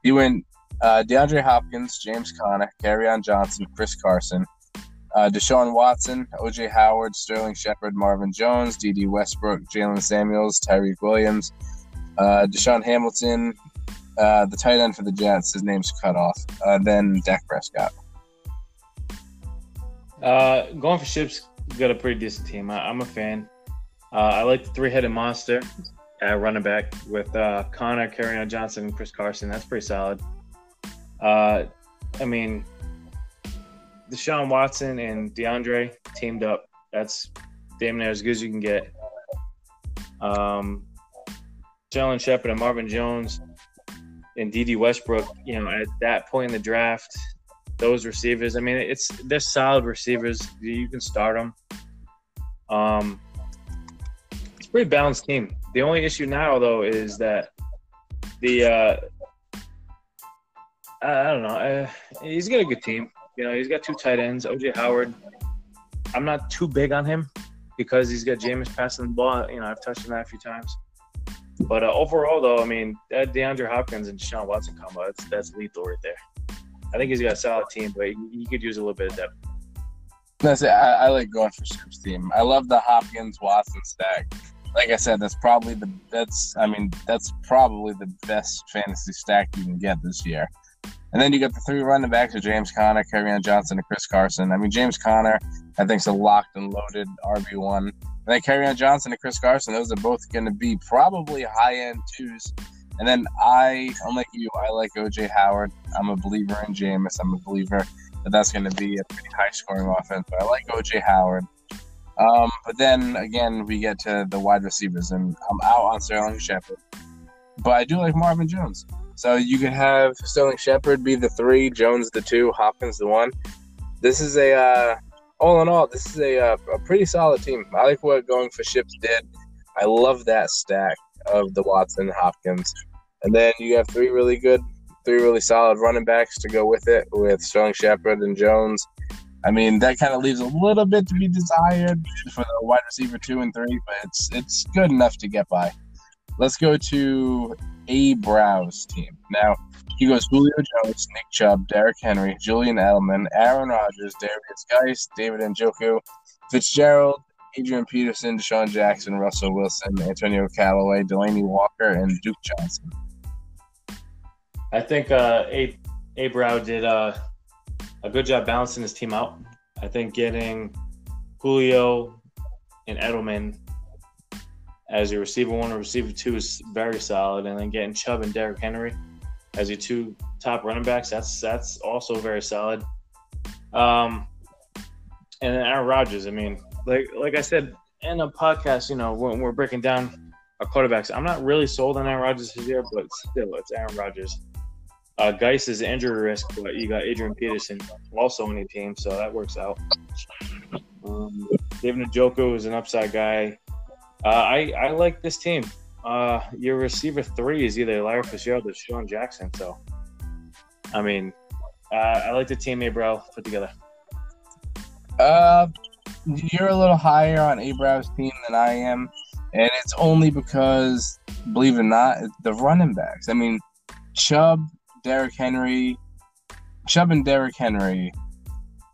He went uh, DeAndre Hopkins, James Conner, on Johnson, Chris Carson, uh, Deshaun Watson, OJ Howard, Sterling Shepard, Marvin Jones, Dede Westbrook, Jaylen Samuels, Tyrell Williams, uh, DaeSean Hamilton, uh, the tight end for the Jets, his name's cut off. Uh, then Dak Prescott. Uh, going for ships, got a pretty decent team. I, am a fan. Uh, I like the three-headed monster at running back with uh, Conner, Kerryon Johnson, and Chris Carson. That's pretty solid. Uh, I mean, Deshaun Watson and DeAndre teamed up. That's damn near as good as you can get. Um, Jalen Shepard and Marvin Jones and Dede Westbrook, you know, at that point in the draft, those receivers, I mean, it's they're solid receivers. You can start them. Um, it's a pretty balanced team. The only issue now, though, is that the uh, I don't know. Uh, he's got a good team. You know, he's got two tight ends. OJ Howard. I'm not too big on him because he's got Jameis passing the ball. You know, I've touched on that a few times. But uh, overall, though, I mean, that DeAndre Hopkins and Deshaun Watson combo, that's, that's lethal right there. I think he's got a solid team, but he, could use a little bit of depth. That's it. I, I like going for Ship's team. I love the Hopkins Watson stack. Like I said, that's probably the that's I mean that's probably the best fantasy stack you can get this year. And then you got the three running backs of James Conner, Kerryon Johnson, and Chris Carson. I mean, James Conner, I think, is a locked and loaded RB one. And then Kerryon Johnson and Chris Carson, those are both going to be probably high end twos. And then I, unlike you, I like OJ Howard. I'm a believer in Jameis. I'm a believer that that's going to be a pretty high scoring offense. But I like OJ Howard. Um, but then again, we get to the wide receivers, and I'm out on Sterling Shepard. But I do like Marvin Jones. So you could have Sterling Shepard be the three, Jones the two, Hopkins the one. This is a uh, all in all, this is a, uh, a pretty solid team. I like what going for ships did. I love that stack of the Watson Hopkins, and then you have three really good, three really solid running backs to go with it with Sterling Shepard and Jones. I mean, that kind of leaves a little bit to be desired for the wide receiver two and three, but it's it's good enough to get by. Let's go to a. Brow's team. Now, he goes Julio Jones, Nick Chubb, Derrick Henry, Julian Edelman, Aaron Rodgers, Derrius Guice, David Njoku, Fitzgerald, Adrian Peterson, DeSean Jackson, Russell Wilson, Antonio Callaway, Delanie Walker, and Duke Johnson. I think uh, A. A. Brow did uh, a good job balancing his team out. I think getting Julio and Edelman as your receiver one or receiver two is very solid, and then getting Chubb and Derrick Henry as your two top running backs, that's that's also very solid. Um, and then Aaron Rodgers. I mean, like like I said in a podcast, you know, when we're breaking down our quarterbacks, I'm not really sold on Aaron Rodgers this year, but still, it's Aaron Rodgers. Uh, Guice is injury risk, but you got Adrian Peterson also on your team, so that works out. Um, David Njoku is an upside guy. Uh, I I like this team. Uh, your receiver three is either Larry Fitzgerald or Sean Jackson. So, I mean, uh, I like the team Abrow put together. Uh, you're a little higher on Abrow's team than I am, and it's only because, believe it or not, the running backs. I mean, Chubb, Derrick Henry, Chubb and Derrick Henry.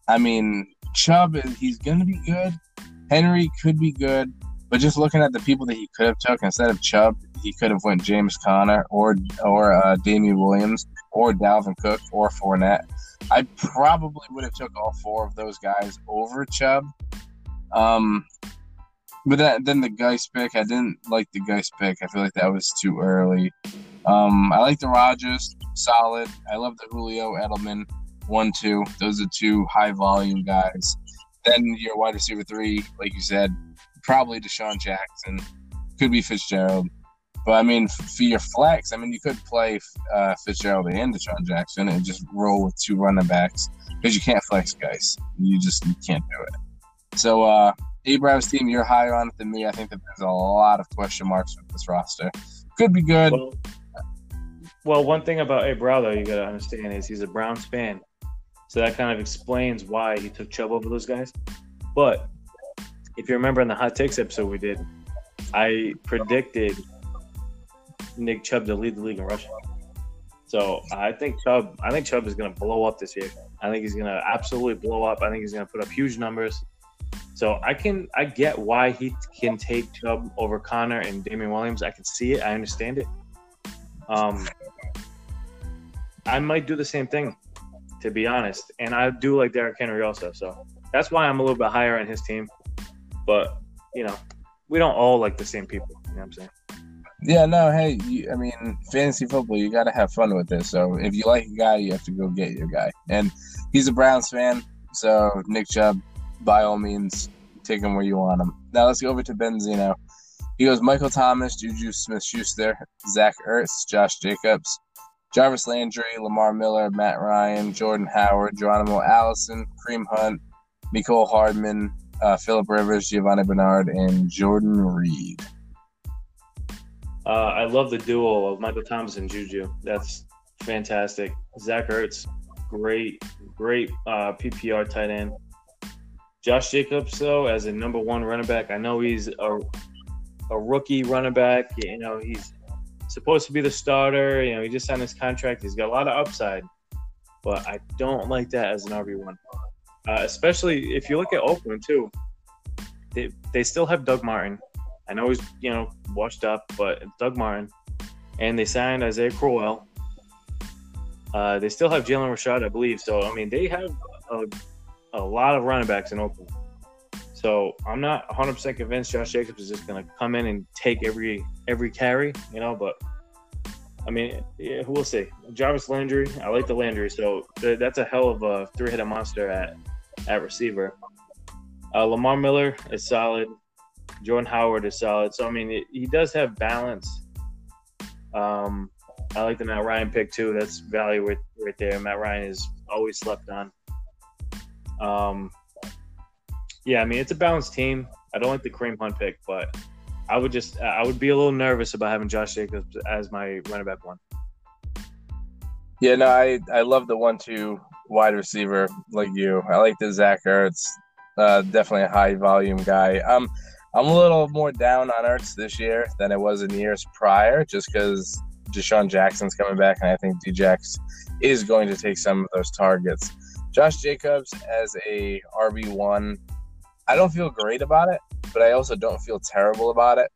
I mean, Chubb, he's going to be good. Henry could be good. But just looking at the people that he could have took instead of Chubb, he could have went James Conner or or uh, Damien Williams or Dalvin Cook or Fournette. I probably would have took all four of those guys over Chubb. Um, but that, then the Guice pick, I didn't like the Guice pick. I feel like that was too early. Um, I like the Rodgers, solid. I love the Julio Edelman, one, two. Those are two high volume guys. Then your wide receiver three, like you said, probably DeSean Jackson, could be Fitzgerald. But I mean, for your flex, I mean, you could play uh, Fitzgerald and DeSean Jackson and just roll with two running backs because you can't flex guys. You just you can't do it. So, uh, Abraham's team, you're higher on it than me. I think that there's a lot of question marks with this roster. Could be good. Well, well one thing about Abraham, though, you got to understand is he's a Browns fan. So that kind of explains why he took Chubb over those guys. But if you remember in the hot takes episode we did, I predicted Nick Chubb to lead the league in rushing. So I think Chubb, I think Chubb is going to blow up this year. I think he's going to absolutely blow up. I think he's going to put up huge numbers. So I can, I get why he can take Chubb over Conner and Damien Williams. I can see it. I understand it. Um, I might do the same thing, to be honest. And I do like Derrick Henry also. So that's why I'm a little bit higher on his team. But you know, we don't all like the same people. You know what I'm saying? Yeah, no, hey, you, I mean, fantasy football, you got to have fun with this. So if you like a guy, you have to go get your guy. And he's a Browns fan, so Nick Chubb, by all means, take him where you want him. Now let's go over to Benzino. He goes Michael Thomas, Juju Smith Schuster, Zach Ertz, Josh Jacobs, Jarvis Landry, Lamar Miller, Matt Ryan, Jordan Howard, Geronimo Allison, Kareem Hunt, Mecole Hardman, uh, Philip Rivers, Giovani Bernard, and Jordan Reed. Uh, I love the duo of Michael Thomas and Juju. That's fantastic. Zach Ertz, great, great uh, PPR tight end. Josh Jacobs, though, as a number one running back, I know he's a, a rookie running back. You know, he's supposed to be the starter. You know, he just signed his contract. He's got a lot of upside, but I don't like that as an RB one, uh, especially if you look at Oakland too. They they still have Doug Martin. I know he's you know washed up, but Doug Martin, and they signed Isaiah Crowell. Uh, they still have Jalen Richard, I believe. So I mean, they have a, a lot of running backs in Oakland. So I'm not 100 percent convinced Josh Jacobs is just going to come in and take every every carry, you know. But I mean, yeah, we'll see. Jarvis Landry, I like the Landry, so th- that's a hell of a three-headed monster at at receiver. Uh, Lamar Miller is solid. Jordan Howard is solid. So I mean, it, he does have balance. Um, I like the Matt Ryan pick too. That's value right, right there. Matt Ryan is always slept on. Um, yeah, I mean it's a balanced team. I don't like the Kareem Hunt pick, but I would just I would be a little nervous about having Josh Jacobs as my running back one. Yeah, no, I I love the one-two wide receiver like you. I like the Zach Ertz. Uh, definitely a high volume guy. Um, I'm a little more down on Ertz this year than it was in years prior, just because DeSean Jackson's coming back, and I think Djax is going to take some of those targets. Josh Jacobs as a RB one, I don't feel great about it, but I also don't feel terrible about it.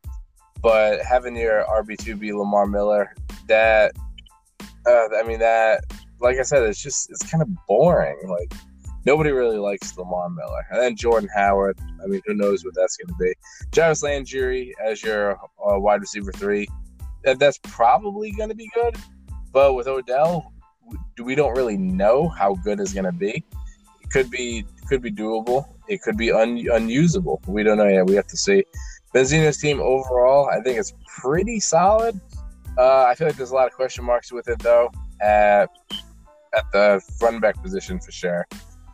But having your RB two be Lamar Miller, that uh, I mean that, like I said, it's just it's kind of boring. Like nobody really likes Lamar Miller. And then Jordan Howard. I mean, who knows what that's going to be? Jarvis Landry as your uh, wide receiver three. That, that's probably going to be good. But with Odell, we don't really know how good is going to be. It could be could be doable. It could be un, unusable. We don't know yet. We have to see. Benzino's team overall, I think it's pretty solid. Uh, I feel like there's a lot of question marks with it though at at the running back position for sure.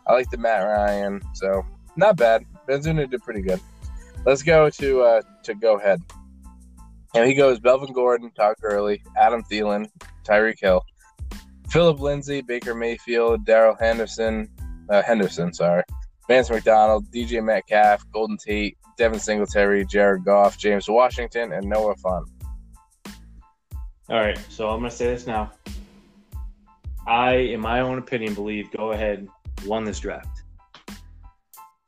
I like the Matt Ryan, so not bad. Benzino did pretty good. Let's go to uh, to go ahead. And he goes Melvin Gordon, Todd Gurley, Adam Thielen, Tyreek Hill, Phillip Lindsay, Baker Mayfield, Darrell Henderson, uh, Henderson, sorry, Vance McDonald, DJ Metcalf, Golden Tate, Devin Singletary, Jared Goff, James Washington, and Noah Fant. All right, so I'm gonna say this now. I, in my own opinion, believe go ahead won this draft.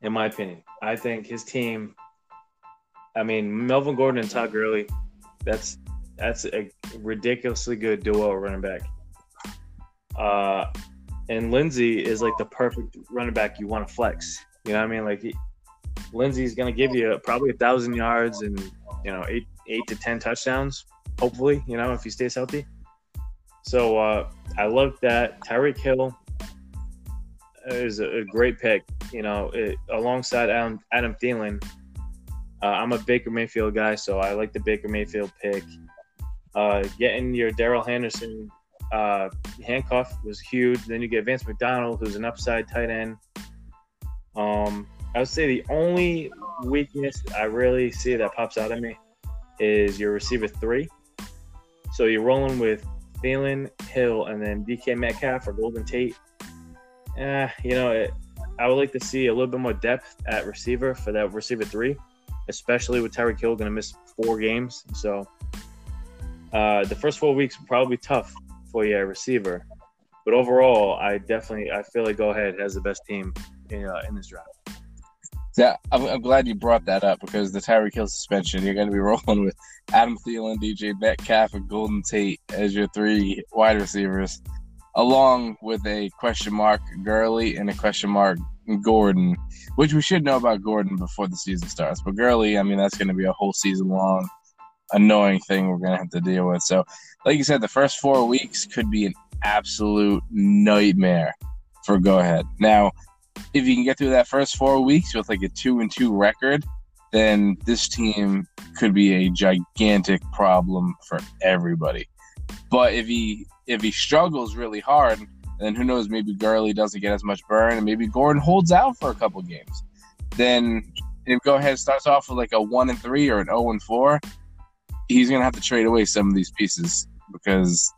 In my opinion, I think his team. I mean, Melvin Gordon and Todd Gurley. That's That's a ridiculously good duo running back. Uh, and Lindsay is like the perfect running back you want to flex. You know what I mean? Like he, Lindsay's going to give you probably a thousand yards and you know eight eight to ten touchdowns. Hopefully, you know if he stays healthy. So uh, I love that. Tyreek Hill is a, a great pick. You know, it, alongside Adam, Adam Thielen. Uh, I'm a Baker Mayfield guy, so I like the Baker Mayfield pick. Uh, getting your Darrell Henderson uh, handcuff was huge. Then you get Vance McDonald, who's an upside tight end. Um, I would say the only weakness I really see that pops out at me is your receiver three. So you're rolling with Thielen, Hill, and then DK Metcalf or Golden Tate. Eh, you know, it, I would like to see a little bit more depth at receiver for that receiver three, especially with Tyreek Hill going to miss four games. So uh, the first four weeks probably tough for your receiver. But overall, I definitely I feel like Go Ahead has the best team in, uh, in this draft. Yeah, I'm, I'm, glad you brought that up because the Tyreek Hill suspension, you're going to be rolling with Adam Thielen, DJ Metcalf, and Golden Tate as your three wide receivers, along with a question mark Gurley and a question mark Gordon, which we should know about Gordon before the season starts. But Gurley, I mean, that's going to be a whole season long annoying thing we're going to have to deal with. So, like you said, the first four weeks could be an absolute nightmare for go ahead. Now, if you can get through that first four weeks with like a two and two record, then this team could be a gigantic problem for everybody. But if he if he struggles really hard, then who knows? Maybe Gurley doesn't get as much burn, and maybe Gordon holds out for a couple games. Then if go ahead starts off with like a one and three or an zero oh and four, he's gonna have to trade away some of these pieces because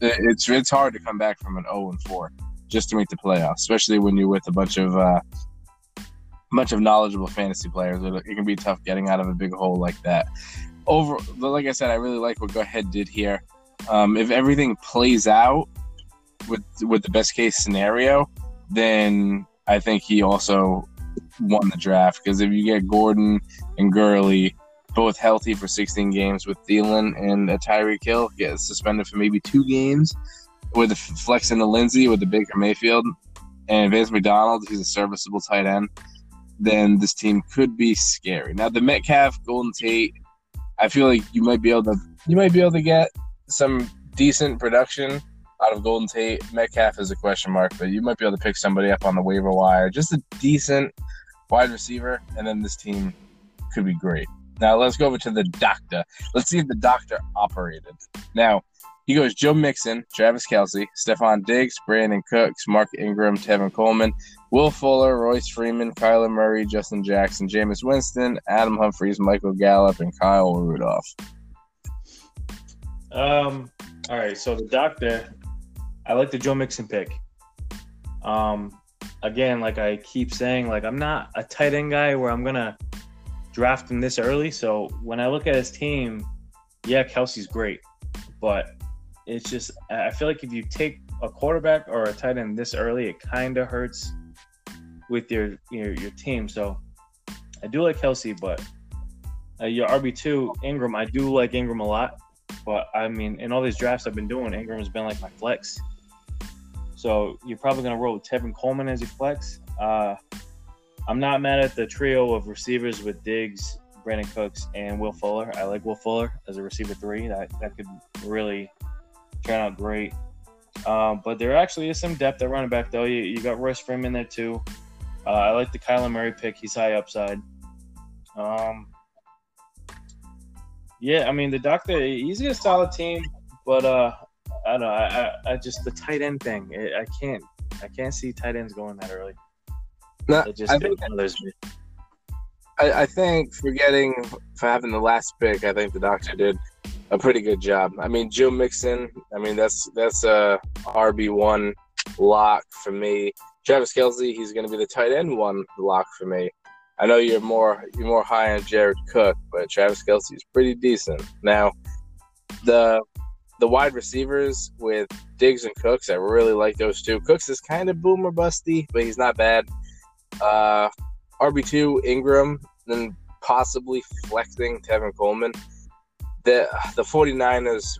it's it's hard to come back from an 0 and 4 just to make the playoffs, especially when you're with a bunch of uh, bunch of knowledgeable fantasy players. It can be tough getting out of a big hole like that. Over, like I said, I really like what Go Ahead did here. Um, if everything plays out with with the best case scenario, then I think he also won the draft because if you get Gordon and Gurley both healthy for 16 games with Thielen and a Tyreek Hill get suspended for maybe two games with flexing the Lindsay with the Baker Mayfield and Vance McDonald, he's a serviceable tight end, then this team could be scary. Now the Metcalf, Golden Tate, I feel like you might be able to you might be able to get some decent production out of Golden Tate. Metcalf is a question mark, but you might be able to pick somebody up on the waiver wire, just a decent wide receiver, and then this team could be great. Now let's go over to the doctor. Let's see if the doctor operated. Now he goes Joe Mixon, Travis Kelce, Stefon Diggs, Brandin Cooks, Mark Ingram, Tevin Coleman, Will Fuller, Royce Freeman, Kyler Murray, Justin Jackson, Jameis Winston, Adam Humphries, Michael Gallup, and Kyle Rudolph. Um. All right. So the doctor, I like the Joe Mixon pick. Um. Again, like I keep saying, like I'm not a tight end guy where I'm gonna draft him this early. So when I look at his team, yeah, Kelce's great, but it's just I feel like if you take a quarterback or a tight end this early, it kind of hurts with your, your your team. So I do like Kelce, but uh, your RB two Ingram, I do like Ingram a lot. But I mean, in all these drafts I've been doing, Ingram has been like my flex. So you're probably gonna roll with Tevin Coleman as your flex. Uh, I'm not mad at the trio of receivers with Diggs, Brandin Cooks, and Will Fuller. I like Will Fuller as a receiver three. That that could really turn out great. Um, but there actually is some depth at running back though. You, you got Royce Freeman in there too. Uh, I like the Kyler Murray pick. He's high upside. Um, yeah, I mean the doctor. He's a solid team, but uh, I don't know. I, I, I just the tight end thing. I can't I can't see tight ends going that early. No, I think, I, I think for getting for having the last pick, I think the doctor did a pretty good job. I mean, Joe Mixon. I mean, that's that's a RB one lock for me. Travis Kelce, he's going to be the tight end one lock for me. I know you're more you're more high on Jared Cook, but Travis Kelce is pretty decent. Now, the the wide receivers with Diggs and Cooks, I really like those two. Cooks is kind of boomer busty, but he's not bad. Uh, RB2, Ingram, then possibly flexing Tevin Coleman. The the 49ers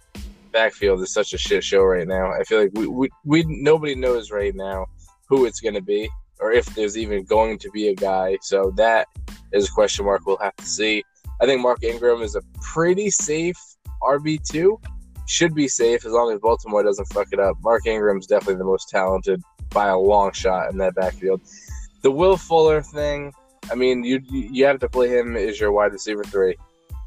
backfield is such a shit show right now. I feel like we, we, we nobody knows right now who it's going to be or if there's even going to be a guy. So that is a question mark. We'll have to see. I think Mark Ingram is a pretty safe RB2. Should be safe as long as Baltimore doesn't fuck it up. Mark Ingram's definitely the most talented by a long shot in that backfield. The Will Fuller thing, I mean, you you have to play him as your wide receiver three.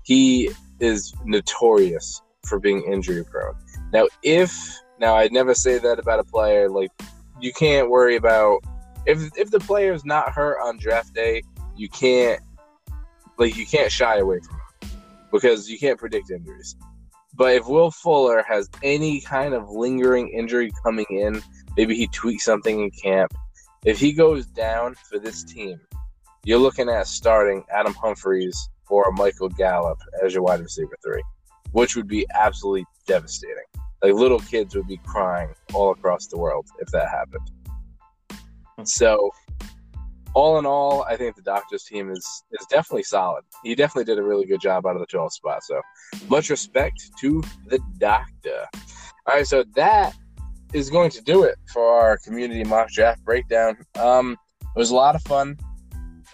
He is notorious for being injury prone. Now, if now I'd never say that about a player. Like you can't worry about if if the player is not hurt on draft day, you can't like you can't shy away from him because you can't predict injuries. But if Will Fuller has any kind of lingering injury coming in, maybe he tweaks something in camp. If he goes down for this team, you're looking at starting Adam Humphries or Michael Gallup as your wide receiver three, which would be absolutely devastating. Like little kids would be crying all across the world if that happened. So, all in all, I think the doctor's team is is definitely solid. He definitely did a really good job out of the 12th spot. So, much respect to the doctor. All right, so that is going to do it for our community mock draft breakdown. Um, it was a lot of fun.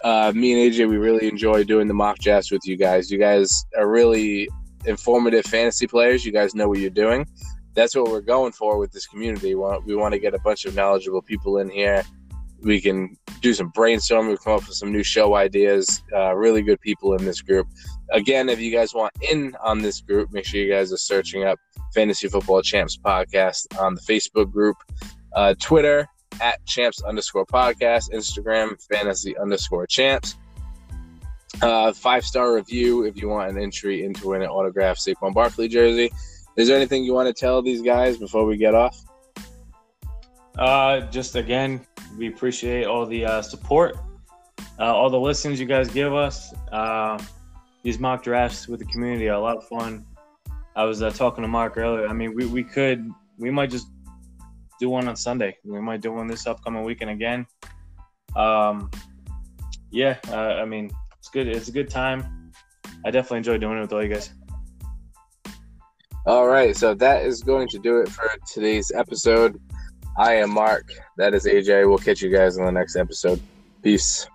Uh, me and AJ, we really enjoy doing the mock drafts with you guys. You guys are really informative fantasy players. You guys know what you're doing. That's what we're going for with this community. We want, we want to get a bunch of knowledgeable people in here we can do some brainstorming. We've come up with some new show ideas. Uh, really good people in this group. Again, if you guys want in on this group, make sure you guys are searching up Fantasy Football Champs Podcast on the Facebook group, uh, Twitter at champs underscore podcast, Instagram fantasy underscore champs. Uh, five star review if you want an entry into an autographed Saquon Barkley jersey. Is there anything you want to tell these guys before we get off? Uh, just again, we appreciate all the uh, support, uh, all the listens you guys give us. Uh, these mock drafts with the community are a lot of fun. I was uh, talking to Mark earlier. I mean, we, we could, we might just do one on Sunday. We might do one this upcoming weekend again. Um, yeah, uh, I mean, it's good. It's a good time. I definitely enjoy doing it with all you guys. All right, so that is going to do it for today's episode. I am Mark. That is AJ. We'll catch you guys in the next episode. Peace.